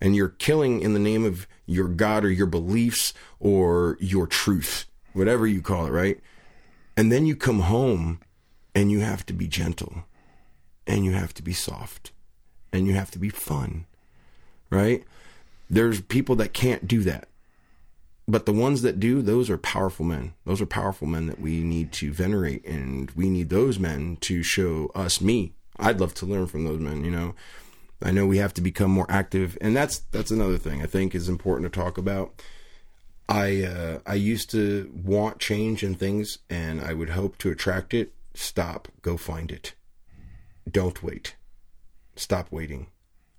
and you're killing in the name of your God or your beliefs or your truth, whatever you call it, right? And then you come home and you have to be gentle and you have to be soft and you have to be fun, right? There's people that can't do that. But the ones that do, those are powerful men. Those are powerful men that we need to venerate, and we need those men to show us, me. I'd love to learn from those men, you know. I know we have to become more active, and that's that's another thing I think is important to talk about. I uh, I used to want change in things, and I would hope to attract it. Stop, go find it. Don't wait. Stop waiting.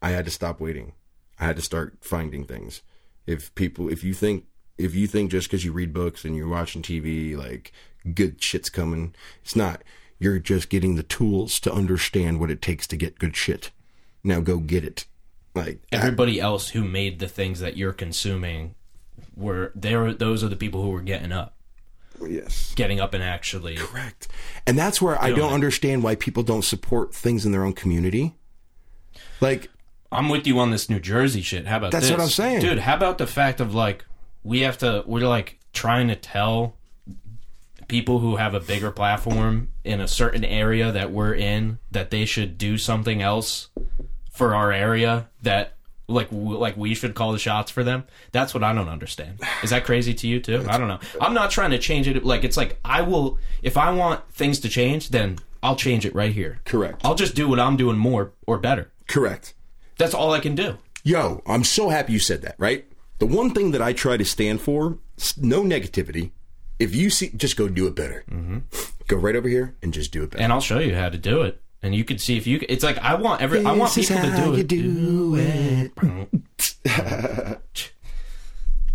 I had to stop waiting. I had to start finding things. If people, if you think, if you think just because you read books and you're watching TV, like good shit's coming, it's not. You're just getting the tools to understand what it takes to get good shit. Now go get it. Like Everybody else who made the things that you're consuming were there. Those are the people who were getting up, yes. getting up and actually. Correct. And that's where I don't understand why people don't support things in their own community. Like I'm with you on this New Jersey shit. How about That's this? what I'm saying. dude? How about the fact of like we have to? We're like trying to tell people who have a bigger platform in a certain area that we're in that they should do something else for our area that like w- like we should call the shots for them that's what i don't understand is that crazy to you too i don't know i'm not trying to change it like it's like i will if i want things to change then i'll change it right here Correct. i'll just do what i'm doing more or better Correct. that's all i can do Yo, I'm so happy you said that, right? The one thing that I try to stand for, no negativity. If you see, just go do it better. Mm-hmm. Go right over here and just do it better. and i'll show you how to do it and you can see if you it's like i want every i want people to do you it do it.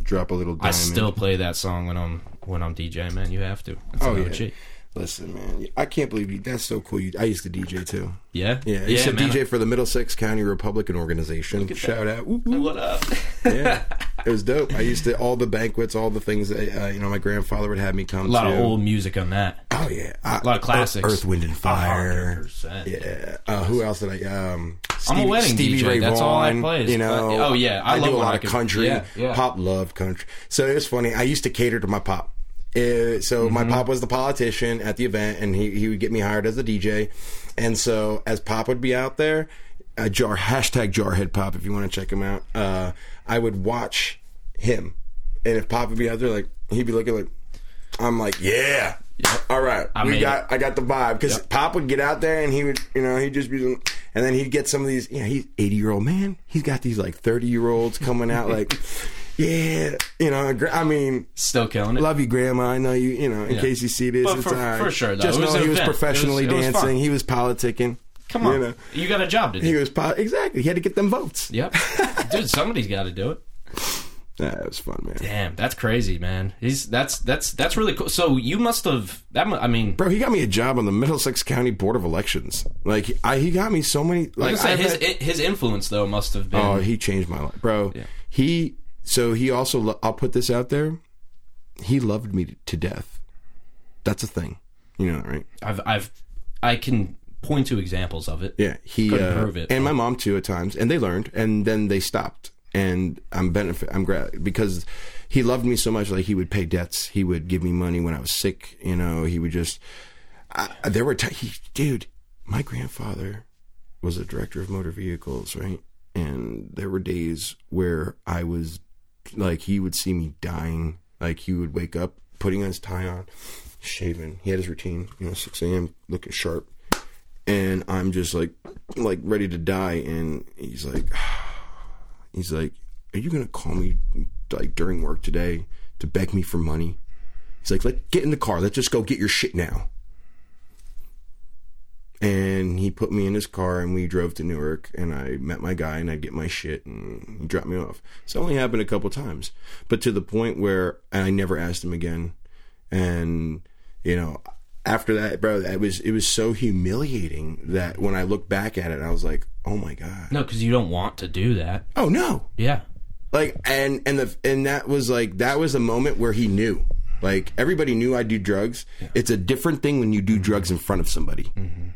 Drop a little i still play that song when i'm when i'm djing man you have to That's Oh, an yeah. OG. Listen, man, I can't believe you. That's so cool. You, I used to DJ too. yeah Yeah, I used to man. DJ for the Middlesex County Republican Organization. Shout out. Woo, woo. what up [laughs] Yeah, it was dope. I used to all the banquets, all the things that uh, you know my grandfather would have me come a lot to. of old music on that Oh yeah, a lot of classics Earth, Wind, and Fire. 100%. Yeah. Uh, who else did I? Um, I'm a Stevie- wedding Stevie DJ. Ray That's all I Vaughan, play You know. uh, oh, yeah. I love do a lot of country. yeah, yeah. Pop love country. So it was funny. I used to cater to my pop. Uh, so Mm-hmm. my pop was the politician at the event, and he he would get me hired as a DJ. And so as pop would be out there, a jar hashtag jarhead pop if you want to check him out. Uh, I would watch him, and if pop would be out there, like he'd be looking like, I'm like, yeah. All right, I we got. I got the vibe because Pop would get out there and he would, you know, he'd just be, and then he'd get some of these. Yeah, he's eighty year old man. He's got these like thirty year olds coming out like, yeah, you know. I mean, Still killing it. love you, grandma. I know you. You know, in case you see this, But it's for- all right. for sure, though. Just It know he was event. Professionally it was fun. dancing. He was politicking. Come on, You know? you, got a job to do. he was pol- exactly. He had to get them votes. Yep, [laughs] dude, somebody's got to do it. Yeah, it was fun, man. Damn, that's crazy, man. He's that's that's that's really cool. So you must have that. I mean, Bro, he got me a job on the Middlesex County Board of Elections. Like, I, he got me so many. like said, his had- his influence though must have oh, been. Oh, he changed my life, bro. Yeah. He so he also I'll put this out there. He loved me to death. That's a thing, you know, right? I've I've I can point to examples of it. Yeah, he uh, prove it, and my mom too at times, and they learned, and then they stopped. And I'm benefit. I'm glad because he loved me so much. Like he would pay debts. He would give me money when I was sick. You know, he would just. I, there were t- he, dude. My grandfather was a director of motor vehicles, right? And there were days where I was like, he would see me dying. Like he would wake up, putting his tie on, shaving. He had his routine, you know, 6 a.m. looking sharp and I'm just like like ready to die and he's like [sighs] he's like are you to call me like during work today to beg me for money he's like let get in the car let's just go get your shit now and he put me in his car and we drove to Newark and I met my guy and I'd get my shit and he dropped me off. It's only happened a couple times, but to the point where and I never asked him again. And you know, after that, bro, it was it was so humiliating that when I look back at it, I was like, oh my god, No, because you don't want to do that. oh no, Yeah. like and and the and that was like that was a moment where he knew. Like everybody knew I do drugs. It's a different thing when you do drugs in front of somebody. Mm-hmm.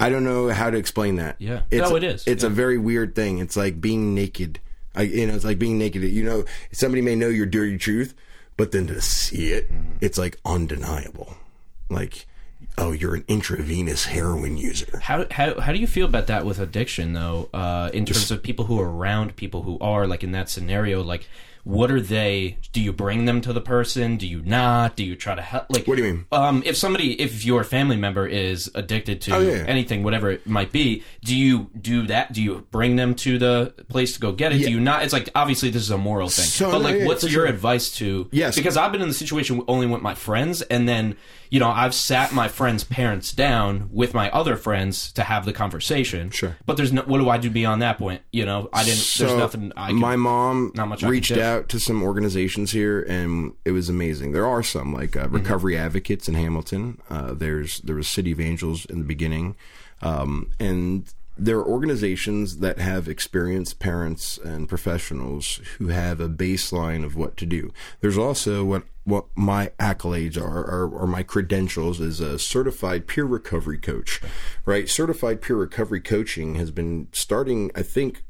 I don't know how to explain that. Yeah. it's, No, it is. It's a very weird thing. It's like being naked. I, you know, it's like being naked. You know, somebody may know your dirty truth, but then to see it, it's like undeniable. Like, oh, you're an intravenous heroin user. How, how how do you feel about that with addiction though? Uh, in terms of people who are around people who are like in that scenario, like what are they? Do you bring them to the person? Do you not? Do you try to help? Like, What do you mean? Um, if somebody, if your family member is addicted to Oh, yeah. anything, whatever it might be, do you do that? Do you bring them to the place to go get it? Do you not? It's like obviously this is a moral thing, So, but like, yeah, what's your sure. advice to? Yes. because I've been in the situation only with my friends, and then you know I've sat my friends' parents down with my other friends to have the conversation. Sure. but there's no. What do I do beyond that point? You know, I didn't. there's So, nothing. I can, my mom not much reached out to some organizations here, and it was amazing. There are some like Mm-hmm. uh, Recovery Advocates in Hamilton. Uh, there's there was City of Angels in the beginning, um, and there are organizations that have experienced parents and professionals who have a baseline of what to do. There's also what what my accolades are or, or my credentials as a certified peer recovery coach, right? Certified peer recovery coaching has been starting, I think,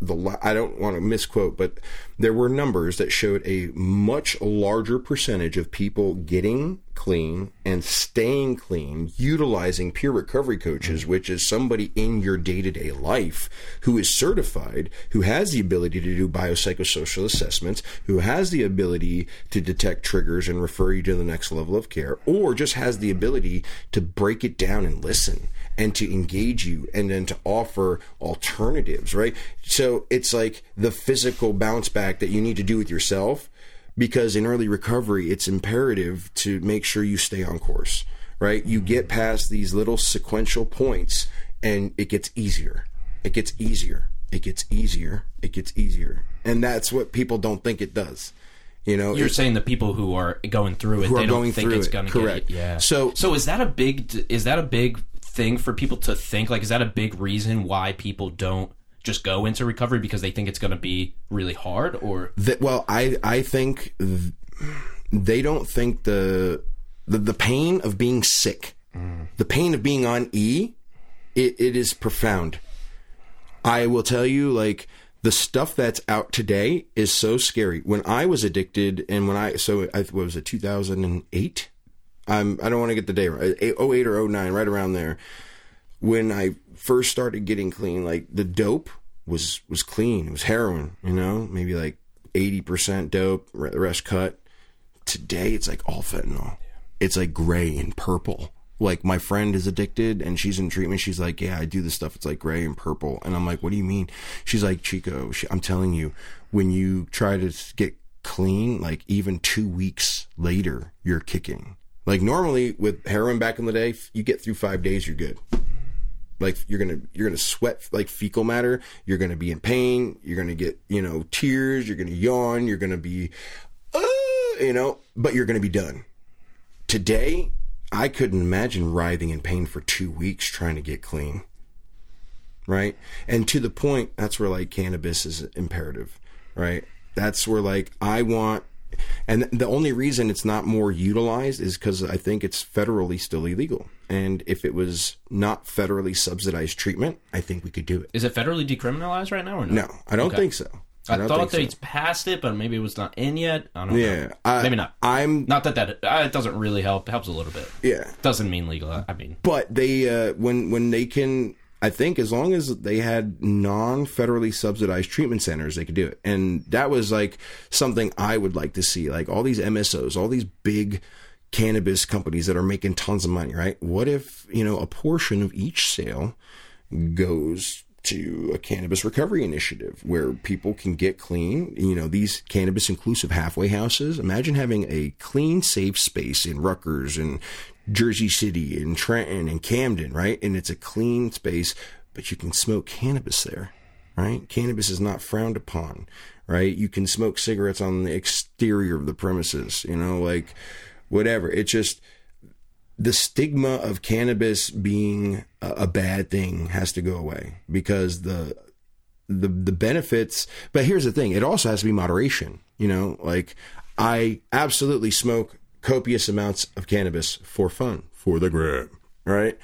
the I don't want to misquote, but there were numbers that showed a much larger percentage of people getting clean and staying clean, utilizing peer recovery coaches, which is somebody in your day to day life who is certified, who has the ability to do biopsychosocial assessments, who has the ability to detect triggers and refer you to the next level of care, or just has the ability to break it down and listen and to engage you and then to offer alternatives, right? So it's like the physical bounce back that you need to do with yourself because in early recovery, it's imperative to make sure you stay on course, right? You get past these little sequential points and it gets easier. It gets easier. It gets easier. It gets easier. And that's what people don't think it does. You know, You're saying the people who are going through it, they don't think it's it, going to get it. Yeah. So- so is that a big? Is that a big thing for people to think? Like, is that a big reason why people don't just go into recovery because they think it's going to be really hard? Or that well i i think th- they don't think the the, the pain of being sick mm. the pain of being on e it, it is profound i will tell you like the stuff that's out today is so scary when i was addicted and when i so i what was it 2008 i'm i don't want to get the day right 08 or 09 right around there when I first started getting clean, like the dope was was clean. It was heroin, you know, maybe like eighty percent dope, the rest cut. Today, it's like all fentanyl. It's like gray and purple. Like my friend is addicted and she's in treatment. She's like, "Yeah, I do this stuff. It's like gray and purple." And I'm like, "What do you mean?" She's like, "Chico, she, I'm telling you, when you try to get clean, like even two weeks later, you're kicking." Like normally with heroin back in the day, you get through five days, you're good. Like you're gonna you're gonna sweat like fecal matter. You're gonna be in pain. You're gonna get you know tears. You're gonna yawn. You're gonna be uh, you know but you're gonna be done. Today i couldn't imagine writhing in pain for two weeks trying to get clean. Right? And to the point that's where like cannabis is imperative. Right? That's where like i want and the only reason it's not more utilized is because I think it's federally still illegal. And if it was not federally subsidized treatment, I think we could do it. is it federally decriminalized right now or no? No, I don't think so. I, don't thought they passed it, but maybe it was not in yet. I don't know. Yeah, I, maybe not. I'm Not that that uh, it doesn't really help. It helps a little bit. yeah, Doesn't mean legal. I mean, but they uh, when when they can I think as long as they had non federally subsidized treatment centers, they could do it. And that was like something I would like to see. Like all these MSOs, all these big cannabis companies that are making tons of money, right? What if, you know, a portion of each sale goes to a cannabis recovery initiative where people can get clean. You know, these cannabis inclusive halfway houses. Imagine having a clean, safe space in Rutgers and Jersey City and Trenton and Camden, right? And it's a clean space, but you can smoke cannabis there, right? Cannabis is not frowned upon, right? You can smoke cigarettes on the exterior of the premises, you know, like whatever. It's just, the stigma of cannabis being a, bad thing has to go away because the the the benefits but here's the thing it also has to be moderation you know like i absolutely smoke copious amounts of cannabis for fun for the gram right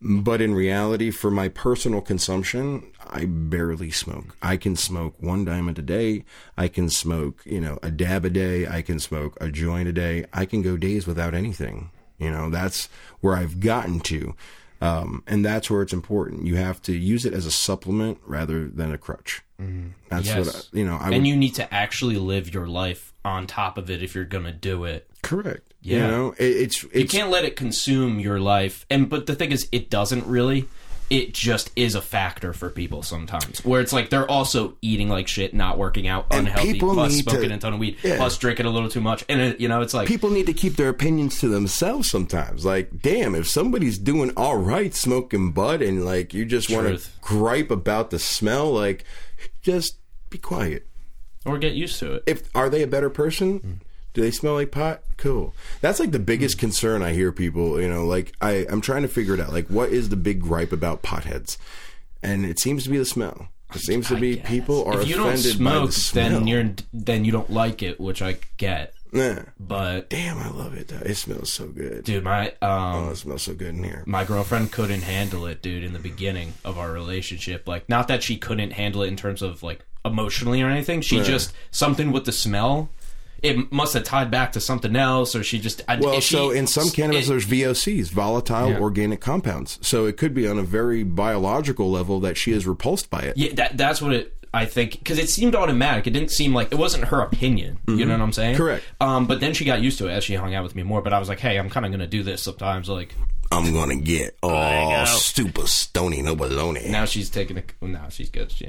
but in reality for my personal consumption i barely smoke i can smoke one diamond a day i can smoke you know a dab a day i can smoke a joint a day i can go days without anything you know, that's where I've gotten to. Um, and that's where it's important. You have to use it as a supplement rather than a crutch. That's Yes. what, I, you know, I would, and you need to actually live your life on top of it if you're gonna do it. correct. Yeah. You know, it, it's, it's, You can't let it consume your life. And but the thing is, it doesn't really. It just is a factor for people sometimes, where it's like they're also eating like shit, not working out, And unhealthy, plus need to- smoking a ton of weed, Yeah. plus drinking a little too much, and it, you know, it's like people need to keep their opinions to themselves sometimes. Like, damn, if somebody's doing all right smoking bud and like you just want to gripe about the smell, like, just be quiet. Or get used to it. if are they a better person? Do they smell like pot? Cool. That's like the biggest concern I hear people, you know, like I, I'm trying to figure it out. Like what is the big gripe about potheads? And it seems to be the smell. It seems to be people are if you don't offended by the smell. then you're then you don't like it, which I get. Nah. but Damn, I love it. Though. It smells so good. dude, my um Oh, it smells so good in here. my girlfriend couldn't handle it, dude, in the beginning of our relationship. Like, not that she couldn't handle it in terms of like emotionally or anything. She just something with the smell. It must have tied back to something else, or she just. I- Well, she- so in some cannabis, it- there's VOCs, volatile Yeah. organic compounds. So it could be on a very biological level that she is repulsed by it. yeah, that that's what it. I think because it seemed automatic. It didn't seem like it wasn't her opinion. You know what I'm saying? Mm-hmm. Correct. Um, but then she got used to it as she hung out with me more. But I was like, hey, I'm kind of gonna do this sometimes. Like I'm gonna get all super stony no baloney. now she's taking a. Well, now she's good. She,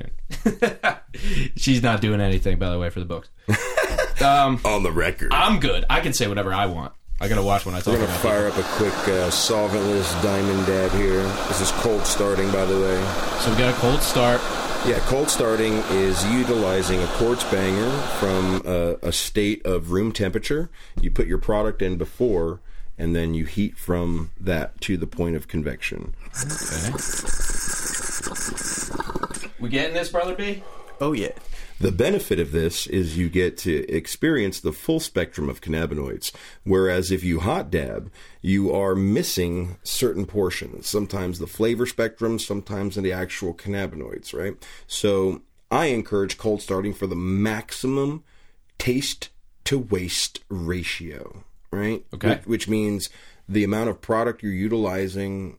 [laughs] she's not doing anything by the way for the books. [laughs] um, on the record. I'm good. I can say whatever I want. I gotta watch when I talk We're gonna about fire up a quick uh, solventless diamond dab here. This is cold starting, by the way. So we got a cold start. Yeah, cold starting is utilizing a quartz banger from a, a state of room temperature. You put your product in before, and then you heat from that to the point of convection. We getting this, brother B? Oh yeah. The benefit of this is you get to experience the full spectrum of cannabinoids, whereas if you hot dab, you are missing certain portions. Sometimes the flavor spectrum, sometimes in the actual cannabinoids, right? So I encourage cold starting for the maximum taste to waste ratio, right? Okay. Which, which means the amount of product you're utilizing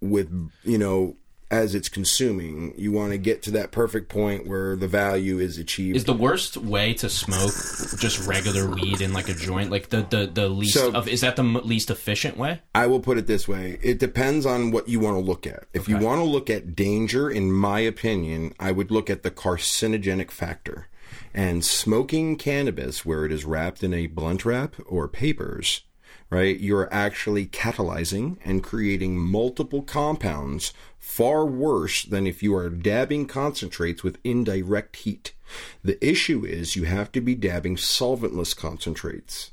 with you know as it's consuming you want to get to that perfect point where the value is achieved Is the worst way to smoke just regular weed in like a joint? Like the the, the least So- of is that the least efficient way? i will put it this way it depends on what you want to look at if you want to look at danger in my opinion i would look at the carcinogenic factor and smoking cannabis where it is wrapped in a blunt wrap or papers right you're actually catalyzing and creating multiple compounds far worse than if you are dabbing concentrates with indirect heat the issue is you have to be dabbing solventless concentrates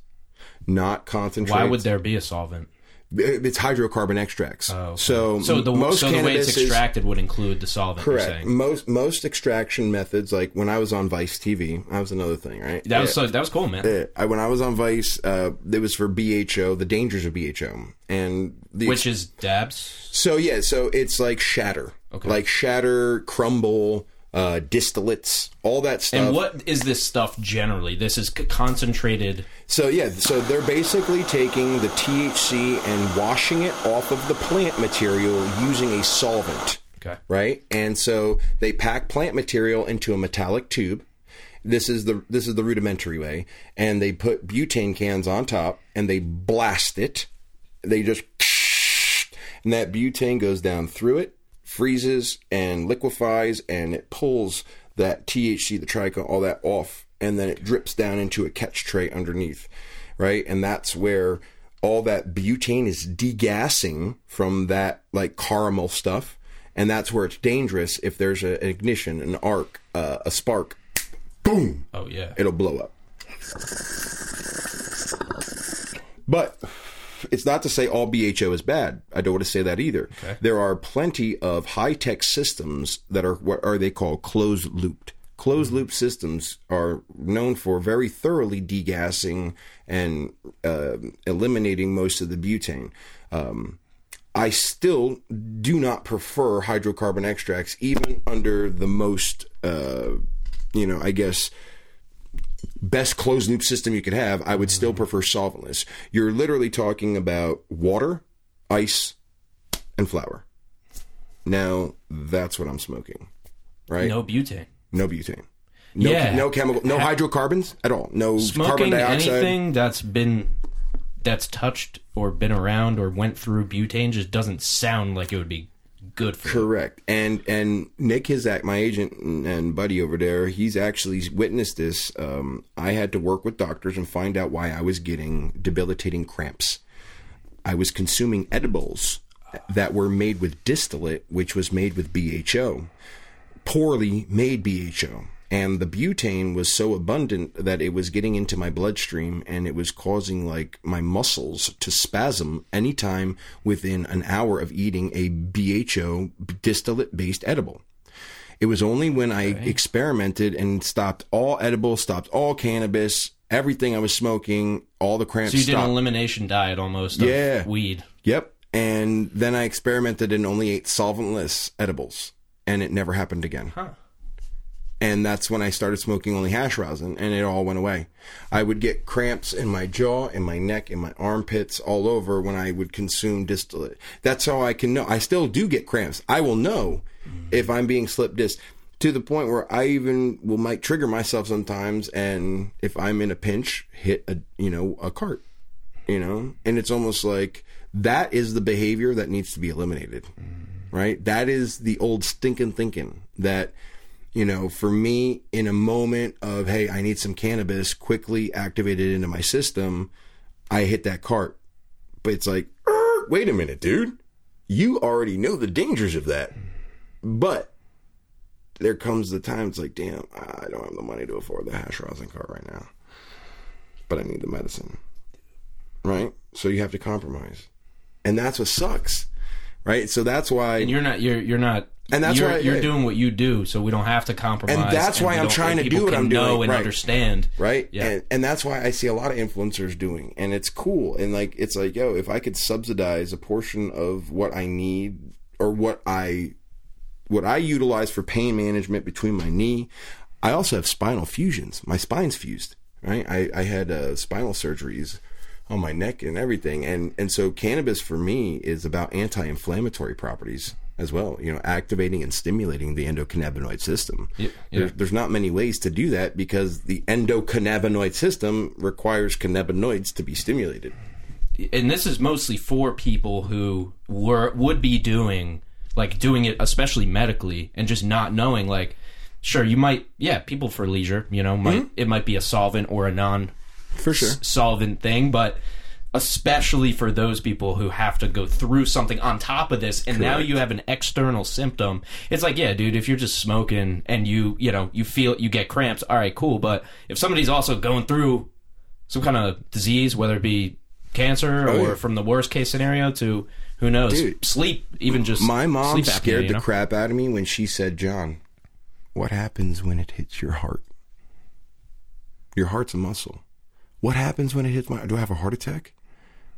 not concentrates Why would there be a solvent? It's hydrocarbon extracts. So, So the most so the way it's is extracted would include the solvent. Correct. Most most extraction methods, like when I was on Vice TV, that was another thing, right? That was so, that was cool, man. Yeah, I, when I was on Vice, uh, it was for BHO, the dangers of BHO, and the Which is dabs. so yeah, so it's like shatter, Okay. like shatter, crumble, uh, distillates, all that stuff. And what is this stuff generally? This is concentrated. So yeah, so they're basically taking the THC and washing it off of the plant material using a solvent. Okay. Right? And so they pack plant material into a metallic tube. This is the this is the rudimentary way, and they put butane cans on top and they blast it. They just and that butane goes down through it, freezes and liquefies, and it pulls that THC, the trichol, all that off, and then it drips down into a catch tray underneath, right? And that's where all that butane is degassing from that like caramel stuff, and that's where it's dangerous if there's a, an ignition, an arc, uh, a spark, boom, Oh yeah. it'll blow up. But it's not to say all BHO is bad. I don't want to say that either. There are plenty of high tech systems that are what are they called closed looped. Closed loop systems are known for very thoroughly degassing and uh, eliminating most of the butane. Um, I still do not prefer hydrocarbon extracts, even under the most, uh, you know, I guess, best closed loop system you could have. I would still mm-hmm. prefer solventless. You're literally talking about water, ice, and flour. Now, that's what I'm smoking, right? No butane. No butane. No, Yeah. no chemical, no hydrocarbons at all. No carbon Smoking dioxide. anything that's been that's touched or been around or went through butane just doesn't sound like it would be good for. Correct. And and Nick Hizak, my agent and, and buddy over there, he's actually witnessed this. Um, I had to work with doctors and find out why I was getting debilitating cramps. I was consuming edibles that were made with distillate, which was made with BHO, poorly made BHO. And the butane was so abundant that it was getting into my bloodstream and it was causing like my muscles to spasm anytime within an hour of eating a BHO distillate based edible. It was only when I experimented and stopped all edibles, stopped all cannabis, everything I was smoking, all the cramps So you did an elimination diet almost of Yeah. weed. Yep. And then I experimented and only ate solventless edibles, and it never happened again. Huh. And that's when I started smoking only hash rosin, and it all went away. I would get cramps in my jaw, in my neck, in my armpits, all over when I would consume distillate. That's how I can know. I still do get cramps. I will know if I'm being slip disc to the point where I even will might trigger myself sometimes, and if I'm in a pinch, hit a you know a cart, you know, and it's almost like that is the behavior that needs to be eliminated, right? That is the old stinking thinking that you know, for me, in a moment of, hey, I need some cannabis quickly activated into my system, I hit that cart. But it's like, "Er, wait a minute, dude. You already know the dangers of that. But there comes the time it's like, damn, I don't have the money to afford the hash rosin cart right now. But I need the medicine. Right? So you have to compromise. And that's what sucks. Right? So that's why And you're not you're you're not And that's you're, why- you're yeah. doing what you do, so we don't have to compromise. And that's why I'm trying to do what I'm know doing, and right. understand. right Yeah. and, and that's why i see a lot of influencers doing and it's cool and like it's like yo if i could subsidize a portion of what i need or what i what i utilize for pain management between my knee i also have spinal fusions my spine's fused right i, I had uh, spinal surgeries on my neck and everything. And and so cannabis for me is about anti-inflammatory properties as well you know activating and stimulating the endocannabinoid system. Yeah, There- there's not many ways to do that because the endocannabinoid system requires cannabinoids to be stimulated. And this is mostly for people who were would be doing like doing it especially medically and just not knowing like sure you might yeah people for leisure you know might mm-hmm. it might be a solvent or a non for sure. solvent thing but especially for those people who have to go through something on top of this and now you have an external symptom. It's like yeah dude if you're just smoking and you you know you feel you get cramps all right cool but if somebody's also going through some kind of disease whether it be cancer Oh, or yeah. from the worst case scenario to who knows Dude. sleep even just my mom sleep apnea, scared you the crap out of me when she said john what happens when it hits your heart? Your heart's a muscle what happens when it hits my do i have a heart attack?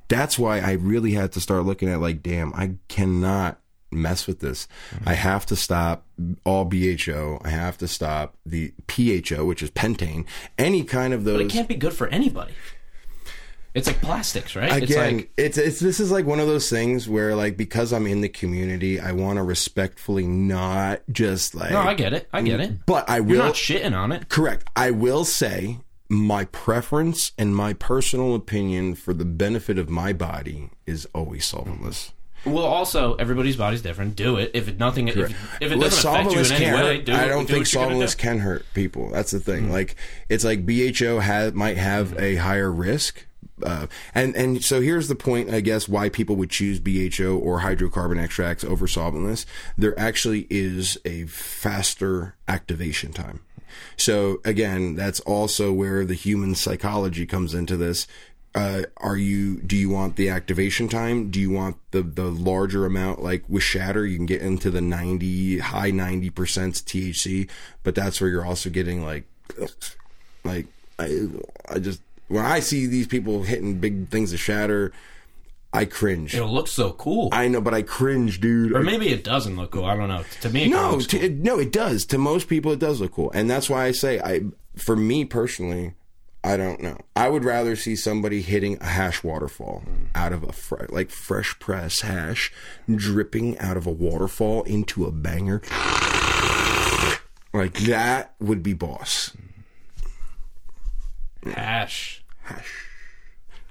That's why i really had to start looking at like damn i cannot mess with this. Mm-hmm. i have to stop all bho i have to stop the pho which is pentane. Any kind of those but it can't be good for anybody. It's like plastics right? It's again like it's it's this is like one of those things where like because i'm in the community i want to respectfully not just like no i get it. I get it. But i you're will not shitting on it. Correct. I will say my preference and my personal opinion for the benefit of my body is always solventless Well, also everybody's body's different. Do it if it nothing if, if it doesn't affect you in any way. Do I don't do think what you're gonna solventless do. can hurt people. That's the thing. Like it's like BHO has might have a higher risk. Uh, and and so here's the point, I guess, why people would choose BHO or hydrocarbon extracts over solventless. There actually is a faster activation time. So again, that's also where the human psychology comes into this. Uh, are you? Do you want the activation time? Do you want the the larger amount? Like with shatter, you can get into the ninety high ninety percent THC, but that's where you're also getting like, like I I just when I see these people hitting big things of shatter, I cringe. It looks so cool, I know, but I cringe, dude. or maybe it doesn't look cool. I don't know. To me, it No, to, cool. it, no, it does. To most people, it does look cool, and that's why I say I. For me personally, I don't know. I would rather see somebody hitting a hash waterfall mm. out of a fre- like fresh press hash dripping out of a waterfall into a banger. Like that would be boss. Hash. Hash.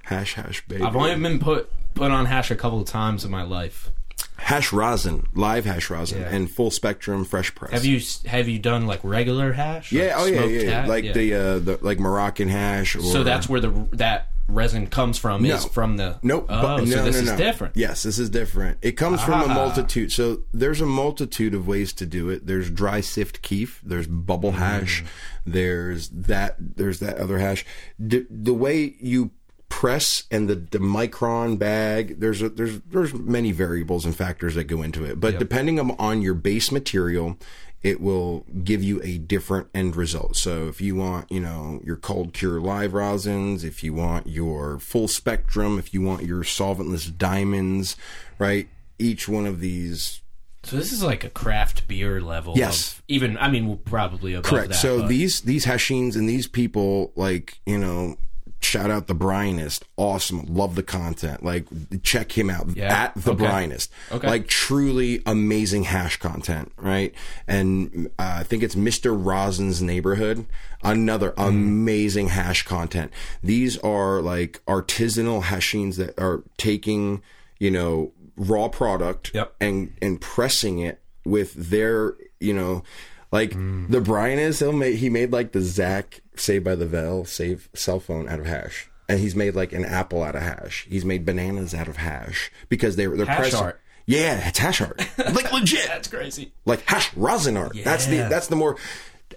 Hash hash baby. I've only been put put on hash a couple of times in my life. hash rosin, live hash rosin, Yeah. and full spectrum fresh press. Have you have you done like regular hash? Yeah. Like Oh yeah. Yeah. Like the uh the like Moroccan hash. Or, So that's where the that resin comes from. Is from the Nope. Oh, but- so no, this no, is no. different. Yes, this is different. It comes from a Ah. multitude. So there's a multitude of ways to do it. There's dry sift keef. There's bubble Mm. hash. There's that. There's that other hash. The way you press and the, the micron bag. There's a, there's there's many variables and factors that go into it. But depending on, on your base material, it will give you a different end result. So if you want, you know, your cold cure live rosins, if you want your full spectrum, if you want your solventless diamonds, right? Each one of these So this is like a craft beer level. Yes. of- even I mean we'll probably above Correct. that. so but- these these Hashins and these people, like you know, shout out the Brianist, awesome, love the content. Like check him out Yeah. at the Okay. Brianist. Okay. Like truly amazing hash content, right? And uh, I think it's Mister Rosin's neighborhood. Another Mm. amazing hash content. These are like artisanal hashins that are taking you know raw product Yep. and and pressing it with their you know like Mm. the Brian is he'll make he made like the Zach Saved by the Bell save cell phone out of hash. And he's made like an apple out of hash. He's made bananas out of hash because they they're Hash pressing- art. Yeah, it's hash art. like [laughs] legit. that's crazy. Like hash rosin art. That's the that's the more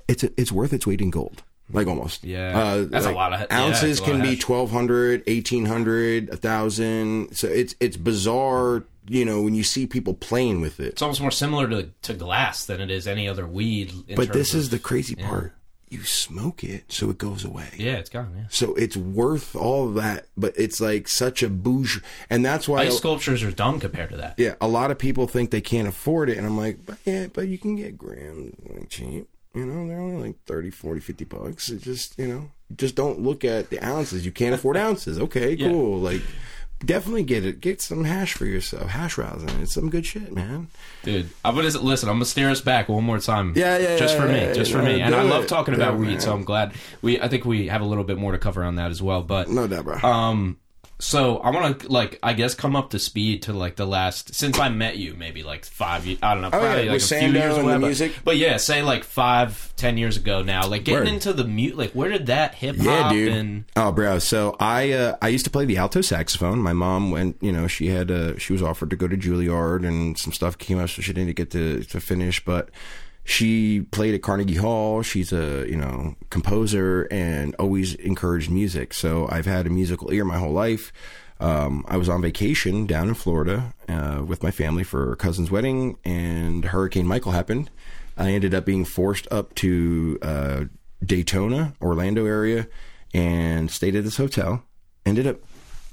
it's it's worth its weight in gold. Like almost. Yeah. Uh, That's a lot of- ounces lot can of be hash. 1200, 1800, 1000. So it's it's bizarre, you know, when you see people playing with it. It's almost more similar to, to glass than it is any other weed. in But this of- is the crazy part. You smoke it, so it goes away. yeah, it's gone. Yeah. So it's worth all of that, but it's like such a bouge, and that's why. Ice sculptures are dumb compared to that. yeah, a lot of people think they can't afford it, and I'm like, but yeah, but you can get grams like, cheap. You know, they're only like 30, 40, 50 bucks. It just, you know, just don't look at the ounces. You can't afford ounces. Okay, Yeah. cool. Like, definitely get it. Get some hash for yourself. Hash rosin. It's some good shit, man. Dude, I'm gonna listen. I'm gonna stare us back one more time. Yeah, yeah, just yeah, for me, yeah, just yeah, for me. And I love talking about it, weed, so. I'm glad we. I think we have a little bit more to cover on that as well. But No doubt, bro. um, so I want to like I guess come up to speed to like the last since I met you, maybe like five. ye- I don't know, probably Oh, yeah, like a few years and away, the but- music? But yeah, say like five, ten years ago now. Like getting Word. into the mute. Like where did that hip hop Yeah, dude. and Oh, bro. So I uh, I used to play the alto saxophone. My mom went, you know, she had uh, she was offered to go to Juilliard, and some stuff came up, so she didn't get to to finish. But she played at Carnegie Hall. She's a you know composer and always encouraged music. So I've had a musical ear my whole life. Um, I was on vacation down in Florida uh, with my family for a cousin's wedding, and Hurricane Michael happened. I ended up being forced up to uh, Daytona, Orlando area, and stayed at this hotel. Ended up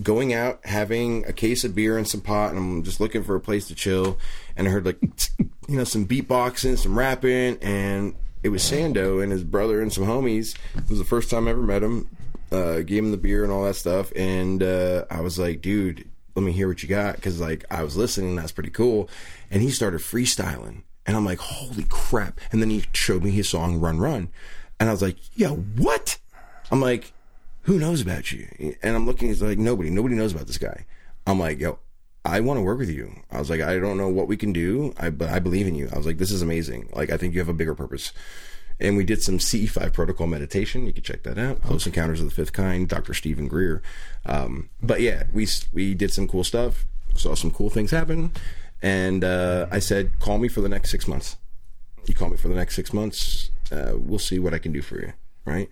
going out, having a case of beer and some pot, and I'm just looking for a place to chill. And I heard like, [tsk] you know, some beatboxing, some rapping, and it was Sando and his brother and some homies. It was the first time I ever met him. Uh, gave him the beer and all that stuff, and uh, I was like, dude, let me hear what you got, because like I was listening, that's pretty cool. And he started freestyling, and I'm like, holy crap! And then he showed me his song "Run Run," and I was like, yo, what? I'm like, who knows about you? And I'm looking, he's like, nobody, nobody knows about this guy. I'm like, yo, I want to work with you. I was like, I don't know what we can do, I, but I believe in you. I was like, this is amazing. Like, I think you have a bigger purpose. And we did some CE5 protocol meditation. You can check that out. Close Encounters of the Fifth Kind, Dr. Steven Greer. Um, but yeah, we, we did some cool stuff, saw some cool things happen. And uh, I said, call me for the next six months you call me for the next six months. Uh, we'll see what I can do for you. Right.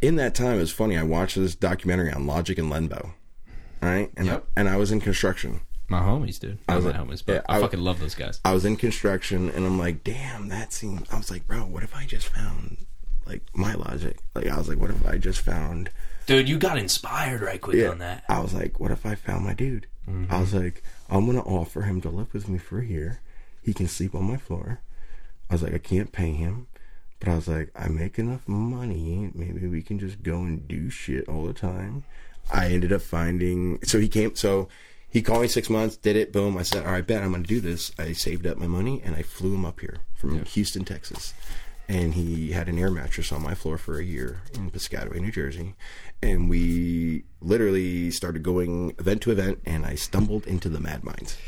In that time, it was funny. I watched this documentary on Logic and Lenbo. Right. And, Yep. and I was in construction. My homies, dude? I was like- homies, but yeah, I, I- fucking love those guys. I was in construction and I'm like, damn, that seemed. I was like, bro, what if I just found like my logic? Like, I was like, what if I just found. Dude, you got inspired right quick Yeah. on that. I was like, what if I found my dude? Mm-hmm. I was like, I'm going to offer him to live with me for a year. He can sleep on my floor. I was like, I can't pay him. But I was like, I make enough money. Maybe we can just go and do shit all the time. I ended up finding. So he came. So he called me six months, did it, boom. I said, all right, bet I'm going to do this. I saved up my money and I flew him up here from Houston, Texas. And he had an air mattress on my floor for a year in Piscataway, New Jersey. And we literally started going event to event, and I stumbled into the Mad Minds.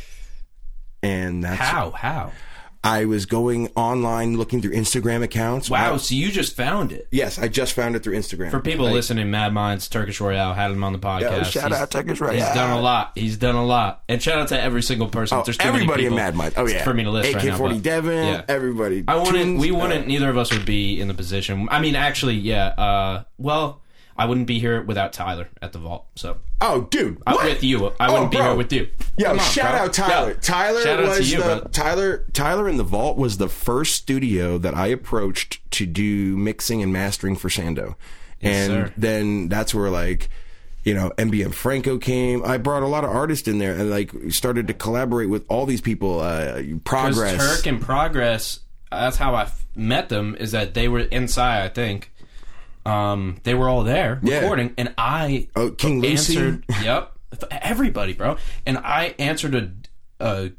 And that's How? How? I was going online looking through Instagram accounts. Wow, I- so you just found it. yes, I just found it through Instagram. For people Like, listening, Mad Minds, Turkish Royale, had him on the podcast. Yo, shout He's- out Turkish Royale. He's done a lot. He's done a lot. And shout out to every single person. Oh, There's too everybody many in people Mad Minds. Oh yeah, for me to list right now. AK-40 but- Devin, yeah. everybody. I wouldn't. Twins, We uh, wouldn't. neither of us would be in the position. I mean, actually, yeah. Uh, well, I wouldn't be here without Tyler at the vault. So Oh, dude, uh, what? with you, I Oh, wouldn't be here with you. Yo, Come shout out Tyler. Yo, Tyler was to you, the bro. Tyler Tyler in the Vault was the first studio that I approached to do mixing and mastering for Sando. and sir. then that's where like you know MBM Franco came. I brought a lot of artists in there and like started to collaborate with all these people. Uh, Progress. Turk and Progress, that's how I f- met them. Is that they were inside? I think um, they were all there Yeah. recording, and I Oh, King Lucy? answered. [laughs] yep, everybody, bro. And I answered a, a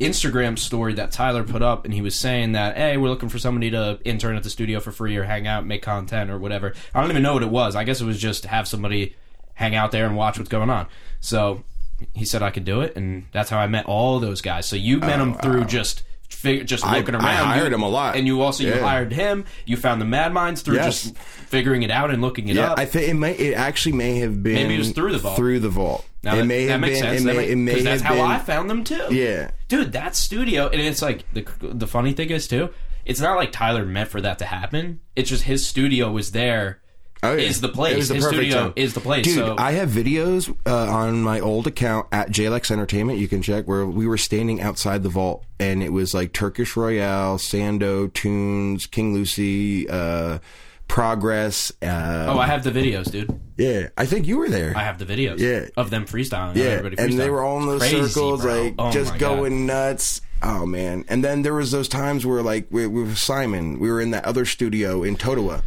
Instagram story that Tyler put up, and he was saying that, hey, we're looking for somebody to intern at the studio for free or hang out, make content or whatever. I don't even know what it was. I guess it was just to have somebody hang out there and watch what's going on. So he said I could do it, and that's how I met all those guys. So you met them through just. Fig- just I- looking I hired You- him a lot. and you also you Yeah. hired him. You found the Mad Minds through Yes. just figuring it out and looking it yeah, up. I think it may. It actually may have been. Maybe it was through the vault. Through the vault. Now it that, may that have makes been. sense. It may, make- it may have that's how been, I found them too. Yeah. dude, that studio, and it's like the the funny thing is too. It's not like Tyler meant for that to happen. It's just his studio was there. Oh, yeah. Is the place. It was the His perfect studio time. is the place. Dude, so I have videos uh, on my old account at JLX Entertainment. You can check where we were standing outside the vault, and it was like Turkish Royale, Sando, Tunes, King Lucy, uh, Progress. Uh, oh, I have the videos, dude. yeah, I think you were there. I have the videos. Yeah. of them freestyling. yeah, everybody and they were all in those Crazy, circles, bro. like Oh just my God. going nuts. Oh man! And then there was those times where, like, we, with Simon, we were in that other studio in Totowa.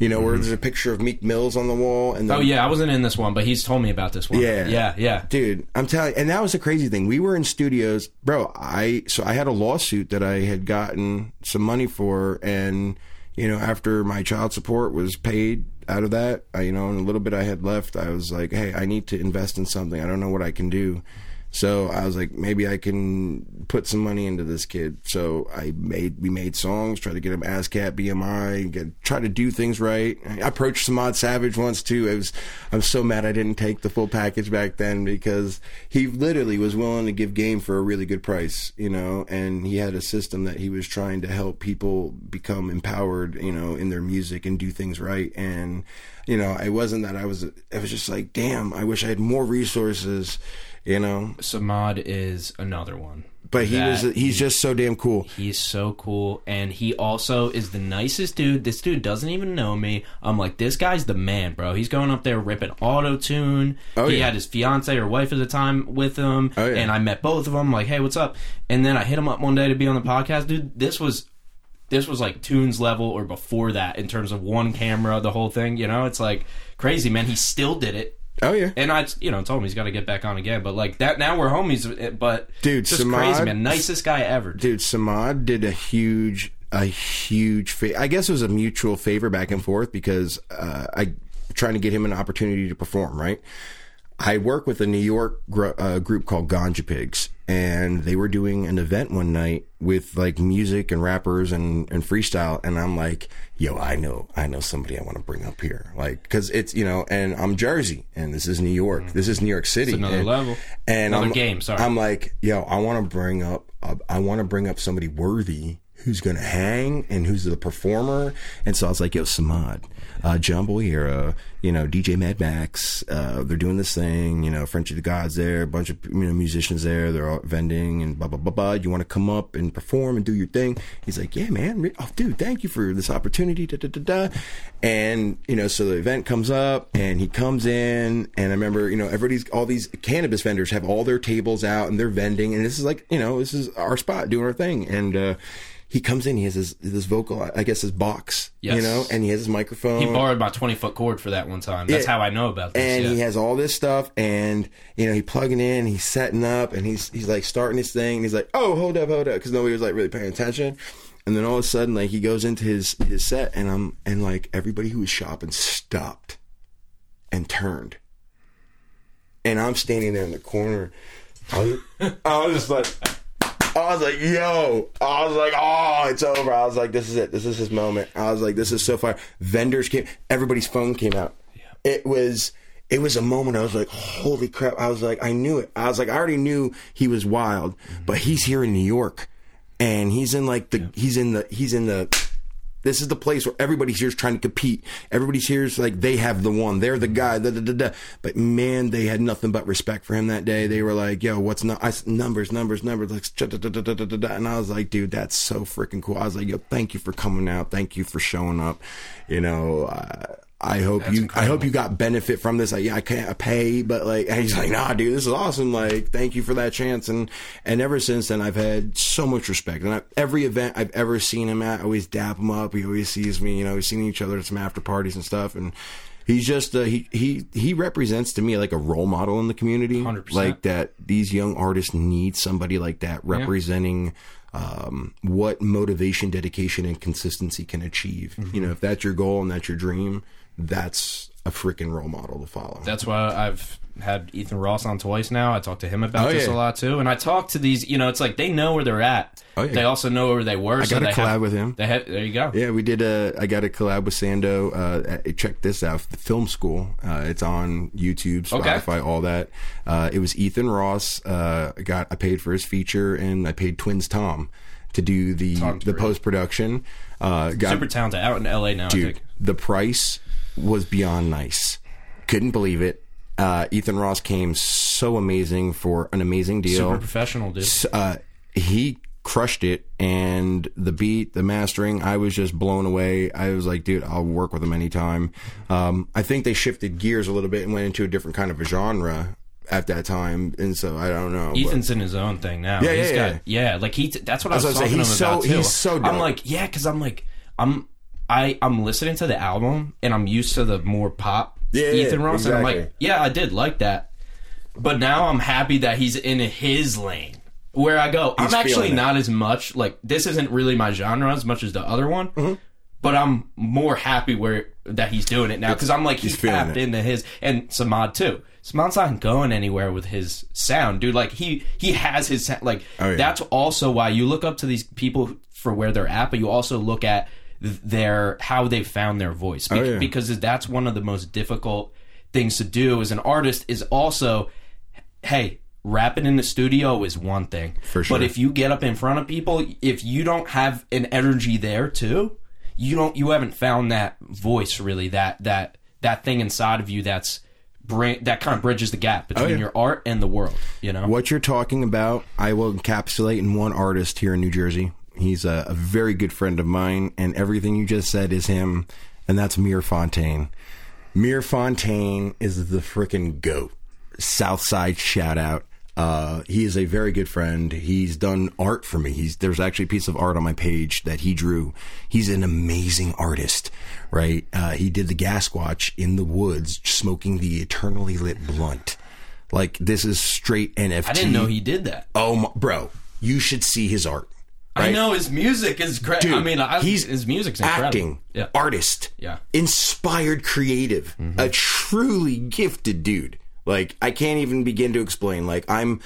You know, where mm-hmm. there's a picture of Meek Mills on the wall, and then Oh yeah, I wasn't in this one, but he's told me about this one. Yeah. yeah, yeah. dude i'm telling and that was the crazy thing we were in studios bro i so i had a lawsuit that i had gotten some money for and you know after my child support was paid out of that I, you know and a little bit i had left i was like hey i need to invest in something i don't know what i can do so i was like maybe i can put some money into this kid. So i made we made songs try to get him ASCAP bmi get try to do things right. I approached samad savage once too. I was i'm so mad i didn't take the full package back then because he literally was willing to give game for a really good price you know and he had a system that he was trying to help people become empowered you know in their music and do things right. And you know it wasn't that i was it was just like damn i wish i had more resources you know Samad is another one. but he was he's just so damn cool He's so cool, and he also is the nicest dude. This dude doesn't even know me. I'm like, this guy's the man, bro. He's going up there ripping auto tune. Oh, he yeah. had his fiance or wife at the time with him, Oh, yeah. and I met both of them. Like, hey, what's up? And then I hit him up one day to be on the podcast, dude. This was. This was like tunes level or before that in terms of one camera, the whole thing. You know, it's like crazy, man. He still did it. Oh yeah And I, you know, told him he's got to get back on again. But like that, now we're homies. But Dude, just Samad- crazy, man. Nicest guy ever. dude samad did a huge a huge fa- i guess it was a mutual favor back and forth because uh, i trying to get him an opportunity to perform right i work with a new york gr- uh, group called ganja pigs and they were doing an event one night with like music and rappers and, and freestyle and i'm like yo i know i know somebody i want to bring up here like because it's you know and i'm jersey and this is new york this is new york city another and, level. and Another I'm, game, sorry. I'm like, yo, I want to bring up, uh, I want to bring up somebody worthy who's gonna hang and who's the performer. And so I was like, yo, Samad, uh, John Boyera, you know, DJ Mad Max, uh, they're doing this thing, you know, Frenchie the God's there, a bunch of you know musicians there, they're all vending and blah blah blah blah. You want to come up and perform and do your thing? He's like, yeah, man, oh, dude, thank you for this opportunity. Da, da, da, da. And you know, so the event comes up and he comes in, and I remember, you know, everybody's all these cannabis vendors have all their tables out and they're vending, and this is like, you know, this is our spot doing our thing, and. uh he comes in. He has his this vocal, I guess, his box, you know, and he has his microphone. He borrowed my 20 foot cord for that one time. That's Yeah. how I know about this. and yeah. he has all this stuff, and you know, he plugging in, he's setting up, and he's he's like starting his thing, and he's like, "Oh, hold up, hold up," because nobody was like really paying attention. And then all of a sudden, like he goes into his his set, and I'm and like everybody who was shopping stopped and turned, and I'm standing there in the corner. I was, I was just like. I was like, yo. I was like, oh, it's over. I was like, this is it. This is his moment. I was like, this is so far. Vendors came. Everybody's phone came out. It was. It was a moment. I was like, holy crap. I was like, I knew it. I was like, I already knew he was wild, but he's here in New York, and he's in like the. He's in the. He's in the. This is the place where everybody's here is trying to compete. Everybody's here is like they have the one. They're the guy. Da, da, da. But man, they had nothing but respect for him that day. They were like, "Yo, what's no- I, numbers, numbers, numbers?" Like, and I was like, "Dude, that's so freaking cool." I was like, "Yo, thank you for coming out. Thank you for showing up." You know, uh, I hope you. I hope you got benefit from this. Like, yeah, I can't pay, but like, and [laughs] he's like, nah, dude, this is awesome. Like, thank you for that chance. And and ever since then, I've had so much respect. And I, every event I've ever seen him at, I always dap him up. He always sees me. You know, we've seen each other at some after parties and stuff. And he's just uh, he he he represents to me like a role model in the community. 100%. Like that, these young artists need somebody like that representing. Um, what motivation, dedication, and consistency can achieve. You know, if that's your goal and that's your dream, that's a freaking role model to follow. That's why I've had Ethan Ross on twice now. I talk to him about Oh, this yeah. a lot too, and I talk to these. You know, it's like they know where they're at. Oh, yeah. They also know where they were. I so got a collab have, with him. They have. There you go. Yeah, we did a. I got a collab with Sando. Uh, check this out, the Film School. Uh, it's on YouTube, Okay. Spotify, all that. Uh, it was Ethan Ross. Uh, I got. I paid for his feature, and I paid Twins Tom to do the the post production. Uh, got Super talented out in L.A. now. I dude. think. The price was beyond nice. Couldn't believe it. Uh, Ethan Ross came so amazing for an amazing deal. Super professional, dude. Uh, he crushed it and the beat the mastering i was just blown away i was like dude i'll work with him anytime um, i think they shifted gears a little bit and went into a different kind of a genre at that time and so i don't know but- Ethan's in his own thing now. Yeah, He's yeah, got, yeah. Like he, that's what I was I'm talking saying. to him He's about so- too. he's so I'm like, yeah, because I'm like, I'm, I, I'm listening to the album and I'm used to the more pop Yeah, Ethan Ross, and I'm like, yeah, I did like that, but now I'm happy that he's in his lane. Where I go, He's I'm actually not as much like this isn't really my genre as much as the other one. Mm-hmm. But I'm more happy where that he's doing it now because I'm like he's, he's tapped it. into his and Samad too. Samad's not going anywhere with his sound, dude. Like he he has his sound. Like Oh, yeah. that's also why you look up to these people for where they're at, but you also look at their how they found their voice Be- Oh, yeah. because that's one of the most difficult things to do as an artist. Is also, hey, rapping in the studio is one thing, For sure. But if you get up in front of people, if you don't have an energy there too, you don't you haven't found that voice really that that that thing inside of you that's bring that kind of bridges the gap oh, between Oh, yeah. your art and the world. You know, What you're talking about, I will encapsulate in one artist here in New Jersey. He's a, a very good friend of mine, and everything you just said is him, and that's Mir Fontaine. Mir Fontaine is the freaking goat. Southside shout out. Uh, he is a very good friend. He's done art for me. He's there's actually a piece of art on my page that he drew. He's an amazing artist, right? Uh, he did the Gasquatch in the woods, smoking the eternally lit blunt. Like this is straight NFT. I didn't know he did that. Oh, my, bro, you should see his art. I know his music is great. Dude, I mean, I, he's his music's incredible. acting, Yeah. artist, Yeah. inspired, creative, mm-hmm. a truly gifted dude. Like I can't even begin to explain. Like I'm,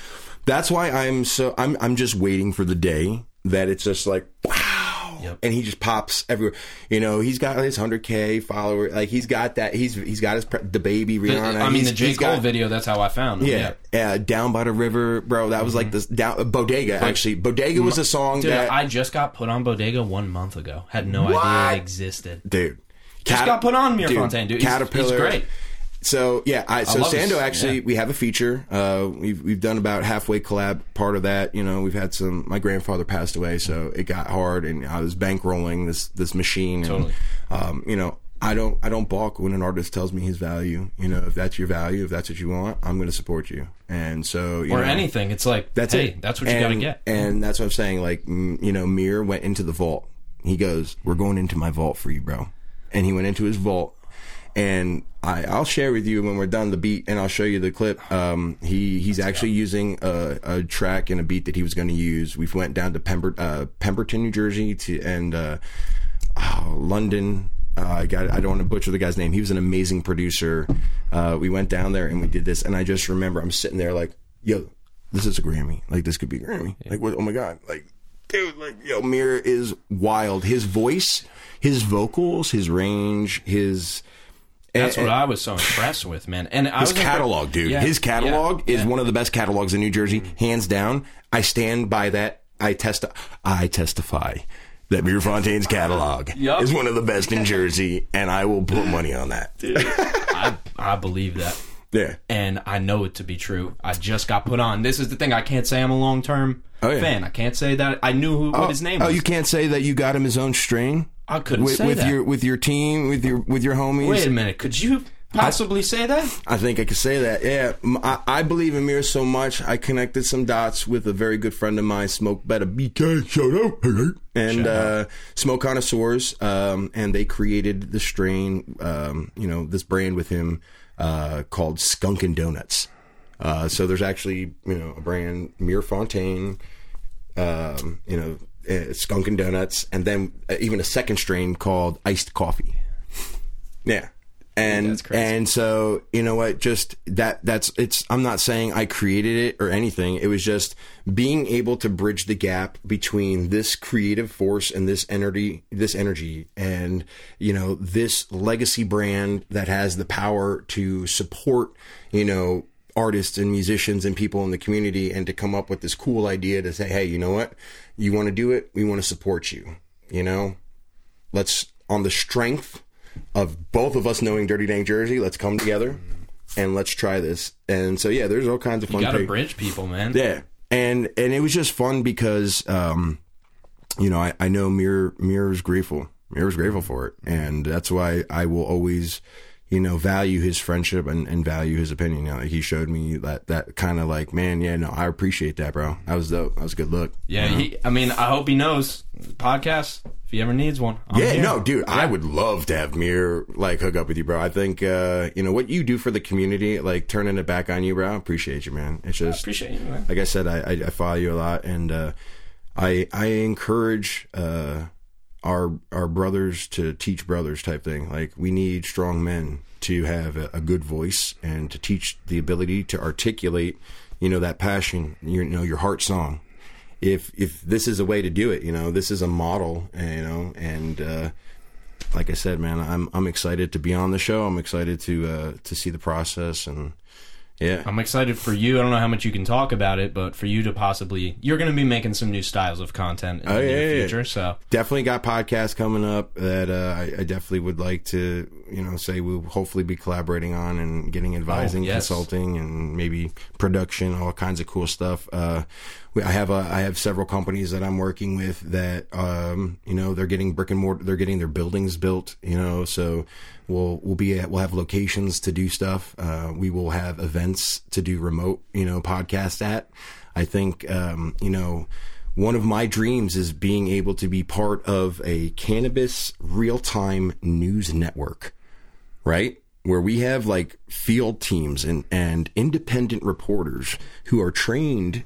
that's why I'm so I'm I'm just waiting for the day that it's just like wow, Yep. and he just pops everywhere. You know, he's got his hundred k follower. Like he's got that. He's he's got his pre- the baby Rihanna. I mean, He's- the J he's Cole got- video. That's how I found him. Yeah, uh, down by the river, bro. That was like this down Bodega. Actually, Bodega was a song Dude, that I just got put on Bodega one month ago. Had no What? idea it existed. dude. Just got put on Mir dude, Fontaine, dude. He's- he's Caterpillar. great. So yeah, I, so his- Sando actually yeah. we have a feature. Uh, we've we've done about halfway collab part of that. You know, we've had some. My grandfather passed away, so it got hard, and I was bankrolling this this machine. And, Totally. Um, you know, I don't I don't balk when an artist tells me his value. You know, if that's your value, if that's what you want, I'm going to support you. And so you Or know, anything. It's like, That's hey, it. that's what you and, got to get. And that's what I'm saying. Like, you know, Mir went into the vault. He goes, "We're going into my vault for you, bro." And he went into his vault. And I, I'll share with you when we're done the beat, and I'll show you the clip. Um, he he's actually using a, a track and a beat that he was going to use. We went down to Pember, uh, Pemberton, New Jersey, to and uh, oh, London. Uh, I got. I don't want to butcher the guy's name. He was an amazing producer. Uh, we went down there and we did this, and I just remember I'm sitting there like, yo, this is a Grammy. Like this could be a Grammy. Like what? Oh my god! Like dude, like yo, Mir is wild. His voice, his vocals, his range, his. That's and- what eh, eh. I was so impressed with, man. And I his catalog, dude. Yeah, his catalog yeah, is yeah. one of the best catalogs in New Jersey, hands down. I stand by that. I test. I testify that Mir Fontaine's catalog Yup. is one of the best in Jersey, and I will put money on that. I I believe that. Yeah. and I know it to be true. I just got put on. This is the thing. I can't say I'm a long term Oh, yeah. fan. I can't say that I knew who, what oh, his name Oh, was. you can't say that you got him his own strain I couldn't with, say with that. your with your team, with your with your homies. Wait a minute. Could you possibly say that? I think I could say that. Yeah, I, I believe in Mir so much. I connected some dots with a very good friend of mine, Smoke Better BK. Shout out, and uh, Smoke Connoisseurs, um, and they created the strain, um, you know, this brand with him uh, called Skunkin' Donuts. Uh, so there's actually, you know, a brand Mir Fontaine, um, you know, uh, and Donuts, and then uh, even a second strain called Iced Coffee. Yeah. And and so you know what just that that's it's I'm not saying I created it or anything it was just being able to bridge the gap between this creative force and this energy this energy and you know this legacy brand that has the power to support you know artists and musicians and people in the community and to come up with this cool idea to say hey you know what you want to do it we want to support you you know let's on the strength of both of us knowing Dirty Dank Jersey, let's come together and let's try this. And so yeah, there's all kinds of You fun. got to pic- bridge people, man. yeah, and and it was just fun because um, you know I, I know Mirror, Mir is grateful. Mir was grateful for it, and that's why I will always you know value his friendship and, and value his opinion. You know, he showed me that that kind of like man, yeah, no, I appreciate that, bro. That was dope. That was a good look. Yeah, he, I mean, I hope he knows podcast if he ever needs one. I'm Yeah, here. no, dude, I would love to have Mir like hook up with you, bro. I think uh, you know what you do for the community, like turning it back on you, bro. I appreciate you, man. It's just appreciate you, man. like I said, I, I, I follow you a lot, and uh, I I encourage uh, our our brothers to teach brothers type thing. Like we need strong men to have a, a good voice and to teach the ability to articulate, you know, that passion, you know, your heart song. If if this is a way to do it, you know, this is a model, you know, and uh, like I said, man, I'm I'm excited to be on the show. I'm excited to uh, to see the process and. Yeah, I'm excited for you. I don't know how much you can talk about it, but for you to possibly, you're going to be making some new styles of content in Oh, the yeah, near yeah, yeah. future. So definitely got podcasts coming up that uh, I, I definitely would like to, you know, say we'll hopefully be collaborating on and getting advising, Oh, yes. consulting, and maybe production, all kinds of cool stuff. Uh, I have a, I have several companies that I'm working with that, um, you know, they're getting brick and mortar, they're getting their buildings built, you know, so we'll we'll be at, we'll have locations to do stuff. Uh, we will have events to do remote, you know, podcast at. I think, um, you know one of my dreams is being able to be part of a cannabis real time news network, right? Where we have like field teams and, and independent reporters who are trained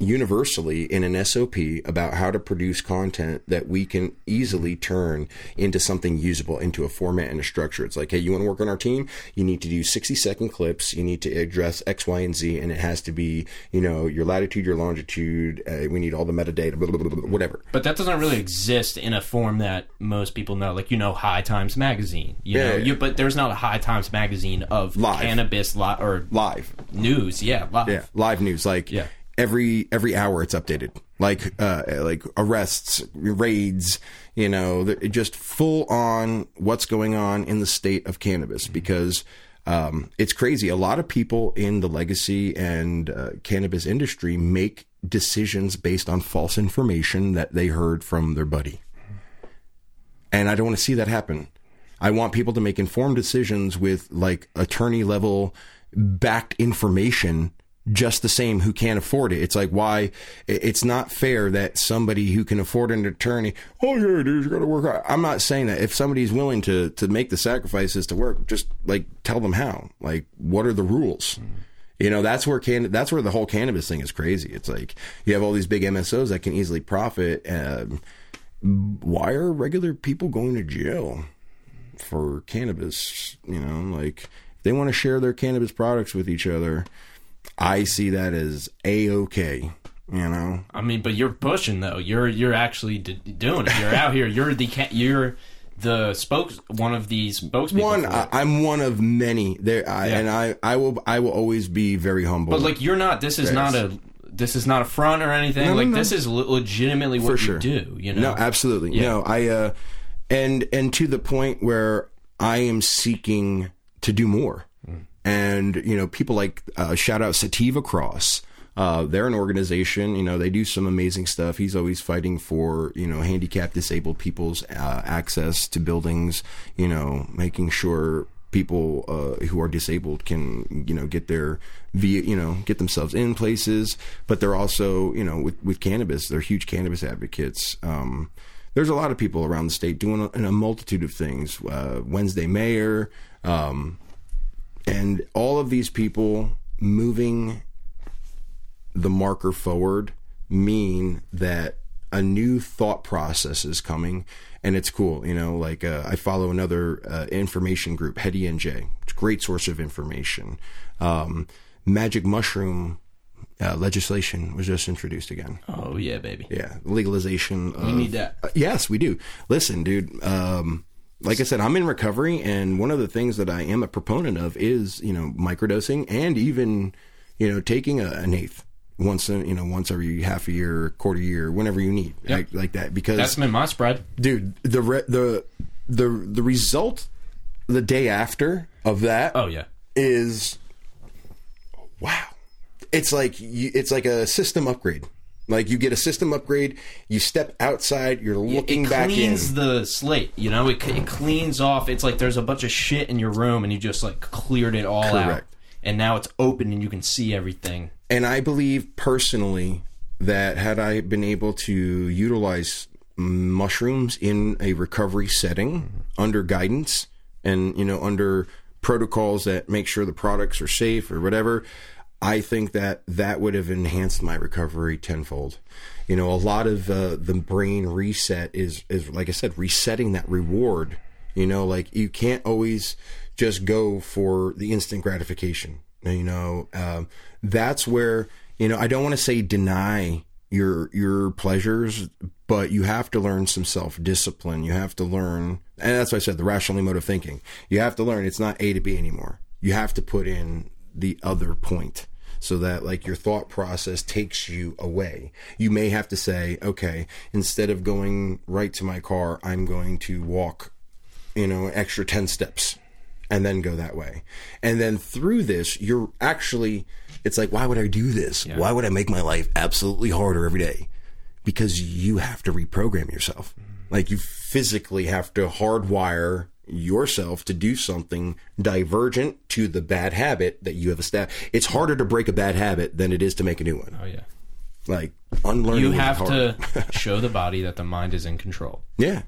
universally in an SOP about how to produce content that we can easily turn into something usable, into a format and a structure. It's like, hey, you want to work on our team? You need to do 60 second clips. You need to address X, Y, and Z, and it has to be, you know, your latitude, your longitude. Uh, we need all the metadata, blah, blah, blah, blah, whatever. But that doesn't really exist in a form that most people know. Like you know, High Times magazine. You Yeah, know, yeah. You, but there's not a High Times magazine of Live. cannabis li- or Live. news. Yeah, live. Yeah, live news. Like Yeah. Every every hour, it's updated. Like uh, like arrests, raids. You know, just full on what's going on in the state of cannabis because. Um, it's crazy. A lot of people in the legacy and uh, cannabis industry make decisions based on false information that they heard from their buddy. And I don't want to see that happen. I want people to make informed decisions with like attorney level backed information just the same who can't afford it. It's like why it's not fair that somebody who can afford an attorney, oh yeah, dude, you got to work hard. I'm not saying that if somebody's willing to to make the sacrifices to work, just like tell them how. Like what are the rules? You know, that's where can that's where the whole cannabis thing is crazy. It's like you have all these big MSOs that can easily profit. Um, why are regular people going to jail for cannabis? You know, like they want to share their cannabis products with each other. I see that as a okay. You know, I mean, but you're pushing though. You're you're actually d- doing it. You're out here. You're the ca- you're the spokes one of these spokespeople. one. I, I'm one of many there, I, Yeah. and I I will I will always be very humble. But like you're not. This is not a. this is not a front or anything. No, like no. this is le- legitimately what For you sure. do. You know, No, absolutely. Yeah. No, I uh and and to the point where I am seeking to do more. And you know, people like uh, shout out Sativa Cross. Uh, they're an organization. You know, they do some amazing stuff. He's always fighting for you know handicapped, disabled people's uh, access to buildings. You know, making sure people uh, who are disabled can you know get their via you know get themselves in places. But they're also you know with with cannabis, they're huge cannabis advocates. Um, there's a lot of people around the state doing a, a multitude of things. Uh, Wednesday Mayor. Um, and all of these people moving the marker forward mean that a new thought process is coming and it's cool you know like uh, i follow another uh, information group heady nj it's a great source of information um, magic mushroom uh, legislation was just introduced again oh yeah, baby. yeah legalization of, need that. Uh, yes we do listen dude um like I said, I'm in recovery, and one of the things that I am a proponent of is, you know, microdosing and even, you know, taking a, an eighth once, in, you know, once every half a year, quarter year, whenever you need, like, like that. Because, That's been my spread. dude, the re- the the the result the day after of that Oh yeah. is wow it's like you, it's like a system upgrade like you get a system upgrade you step outside you're looking back in It cleans the slate. You know, it, it cleans off. It's like there's a bunch of shit in your room, and you just like cleared it all out, Correct. and now it's open, and you can see everything. and i believe personally that had i been able to utilize mushrooms in a recovery setting mm-hmm. under guidance and you know under protocols that make sure the products are safe or whatever i think that that would have enhanced my recovery tenfold. You know a lot of uh, the brain reset is is like i said resetting that reward. You know like you can't always just go for the instant gratification you know um, that's where you know i don't want to say deny your your pleasures but you have to learn some self discipline you have to learn and that's why i said the rational emotive thinking. You have to learn it's not a to b anymore. You have to put in the other point so that like your thought process takes you away. You may have to say okay instead of going right to my car i'm going to walk you know extra 10 steps and then go that way. And then through this you're actually it's like why would i do this? Why would i make my life absolutely harder every day? Because you have to reprogram yourself. Mm-hmm. Like you physically have to hardwire yourself to do something divergent to the bad habit that you have established it's harder to break a bad habit than it is to make a new one Oh yeah. like unlearning You have to [laughs] show the body that the mind is in control. Yeah,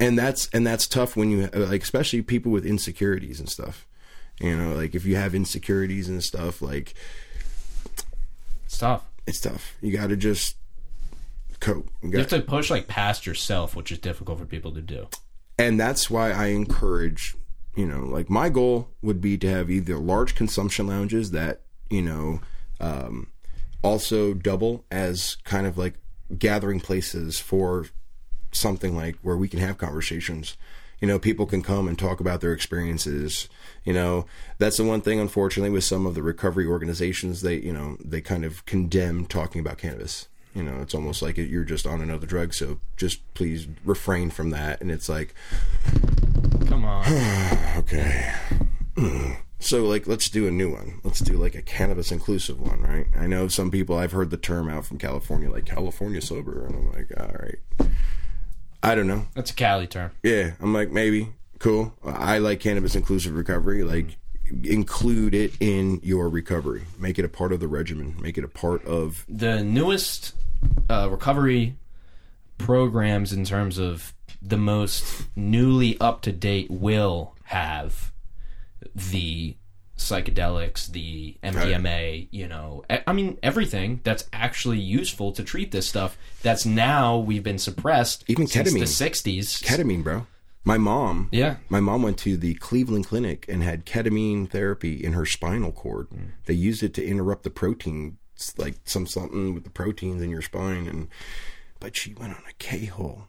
and that's and that's tough when you like, especially people with insecurities and stuff. You know, like if you have insecurities and stuff, like It's tough. it's tough. You got to just cope. You You have to push like past yourself, which is difficult for people to do. And that's why I encourage. You know, like my goal would be to have either large consumption lounges that you know um, also double as kind of like gathering places for something like where we can have conversations. You know, people can come and talk about their experiences. You know, that's the one thing, unfortunately, with some of the recovery organizations, they, you know, they kind of condemn talking about cannabis. You know, it's almost like you're just on another drug, so just please refrain from that. And it's like, Come on. [sighs] okay. [clears throat] So, like, let's do a new one. Let's do like a cannabis inclusive one, right? I know some people, I've heard the term out from California, like California sober. And I'm like, all right. I don't know. That's a Cali term. Yeah, I'm like maybe cool. I like cannabis inclusive recovery. Like include it in your recovery. Make it a part of the regimen. Make it a part of the newest uh, recovery programs in terms of the most newly up to date will have the psychedelics, the MDMA, you know, I mean everything that's actually useful to treat this stuff that's now we've been suppressed Even since ketamine. the 60s. ketamine, bro. My mom, Yeah. my mom went to the Cleveland Clinic and had ketamine therapy in her spinal cord. Mm. They used it to interrupt the protein, like some something with the proteins in your spine, and but she went on a K hole.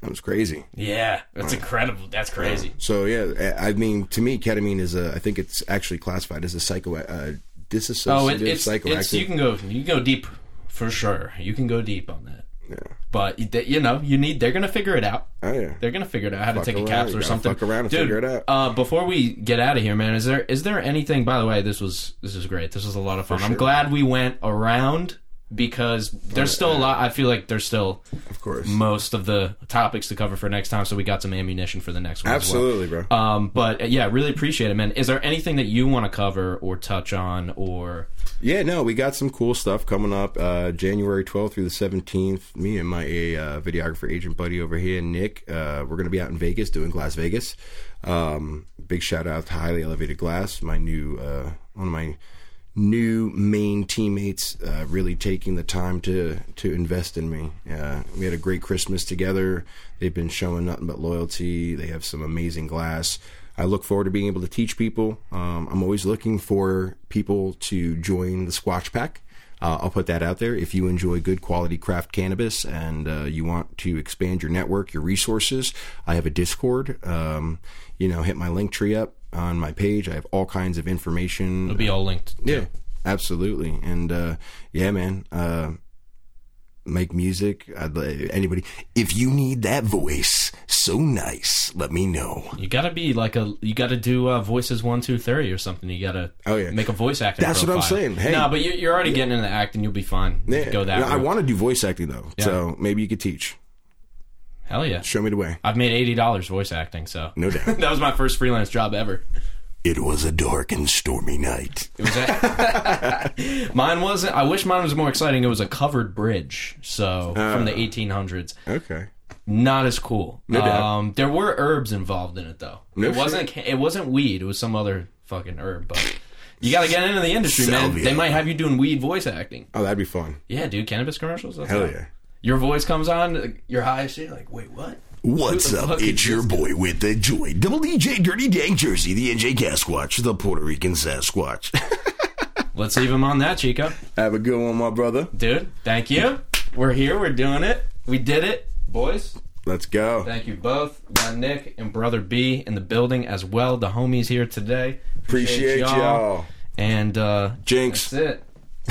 That was crazy. Yeah, that's incredible. That's crazy. So yeah, I mean, to me, ketamine is a. I think it's actually classified as a psycho, uh, dissociative Oh, it, it's, psychoactive. it's you can go you can go deep for sure. You can go deep on that. Yeah. But you- know, you need. They're gonna figure it out. Oh yeah. They're gonna figure it out how Fuck to take around, a capsule or something. fuck around and Dude, figure it out. Uh, before we get out of here, man, is there is there anything? By the way, this was this is great. This was a lot of fun. I'm glad we went around because there's still a lot. I feel like there's still Of course. most of the topics to cover for next time, so we got some ammunition for the next one. as well. Absolutely, bro. Um, but uh, yeah, really appreciate it, man. Is there anything that you want to cover or touch on, or Yeah, no, we got some cool stuff coming up. Uh, January 12th through the 17th. Me and my uh, videographer agent buddy over here, Nick, uh, we're going to be out in Vegas doing Glass Vegas. Um, big shout out to Highly Elevated Glass, my new uh, one of my new main teammates, uh, really taking the time to to invest in me. Uh, we had a great Christmas together. They've been showing nothing but loyalty. They have some amazing glass. I look forward to being able to teach people. Um, I'm always looking for people to join the Squatch Pack. Uh, I'll put that out there. If you enjoy good quality craft cannabis and uh, you want to expand your network, your resources, I have a Discord. Um, you know, hit my link tree up on my page. I have all kinds of information. it'll be all linked? Yeah, absolutely. And uh, yeah, man, uh, make music. I'd anybody. If you need that voice so nice, let me know. You gotta be like a. You gotta do uh, voices one, two, three or something. You gotta. Oh, yeah. Make a voice acting. That's what I'm saying. Hey. no, but you're, you're already getting into acting. You'll be fine. Yeah, Go that. Yeah, I want to do voice acting though, so maybe you could teach. Hell yeah. Show me the way. I've made eighty dollars voice acting, so No doubt. [laughs] that was my first freelance job ever. it was a dark and stormy night. It was a- [laughs] mine wasn't. I wish mine was more exciting. It was a covered bridge, so from the 1800s. Okay. Not as cool. No doubt. um, there were herbs involved in it though. No it wasn't. It wasn't weed. It was some other fucking herb. But you got to get into the industry, man. Salvia. They might have you doing weed voice acting. Oh, that'd be fun. Yeah, dude. Cannabis commercials. That's Hell not- yeah. Your voice comes on. You're high as shit. Like, wait, what? What's Who up? It's your this boy with the joy. Double DJ Dirty Dank Jersey, the NJ Gasquatch, the Puerto Rican Sasquatch. [laughs] Let's leave him on that, Chico. Have a good one, my brother. Dude, thank you. We're here. We're doing it. We did it, boys. Let's go. Thank you both. We got Nick and Brother B in the building as well. The homies here today. Appreciate y'all. And uh, Jinx. that's it.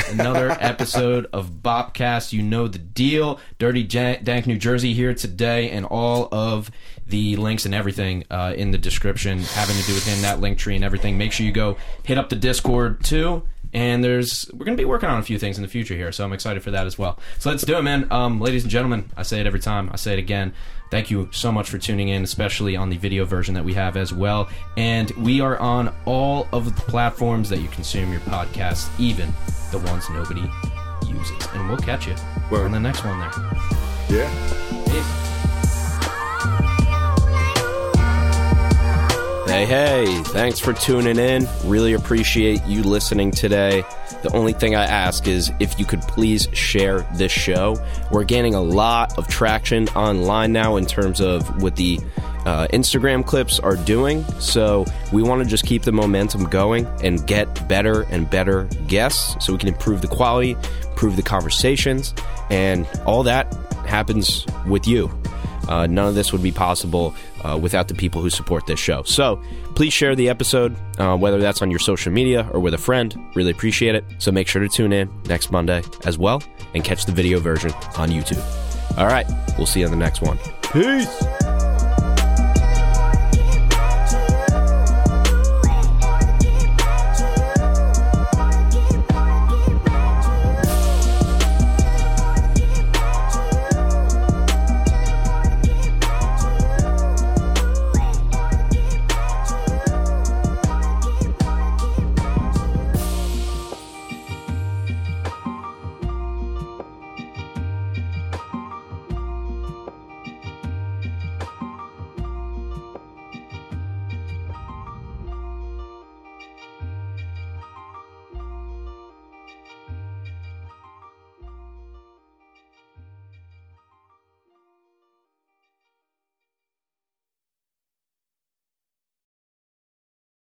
Another episode of Bopcast. You know the deal. Dirty Dank, New Jersey here today, and all of the links and everything uh, in the description having to do with him, that link tree and everything. Make sure you go hit up the Discord too. And there's we're gonna be working on a few things in the future here, so I'm excited for that as well. So let's do it, man. Um, ladies and gentlemen, I say it every time. I say it again. Thank you so much for tuning in, especially on the video version that we have as well. And we are on all of the platforms that you consume your podcast, even the ones nobody uses. And we'll catch you Word. on the next one there. Yeah. Peace. Hey, hey, thanks for tuning in. Really appreciate you listening today. The only thing I ask is if you could please share this show. We're gaining a lot of traction online now in terms of what the uh, Instagram clips are doing. So we want to just keep the momentum going and get better and better guests so we can improve the quality, improve the conversations, and all that happens with you. Uh, none of this would be possible uh, without the people who support this show. So please share the episode, uh, whether that's on your social media or with a friend. Really appreciate it. So make sure to tune in next Monday as well and catch the video version on YouTube. All right, we'll see you on the next one. Peace.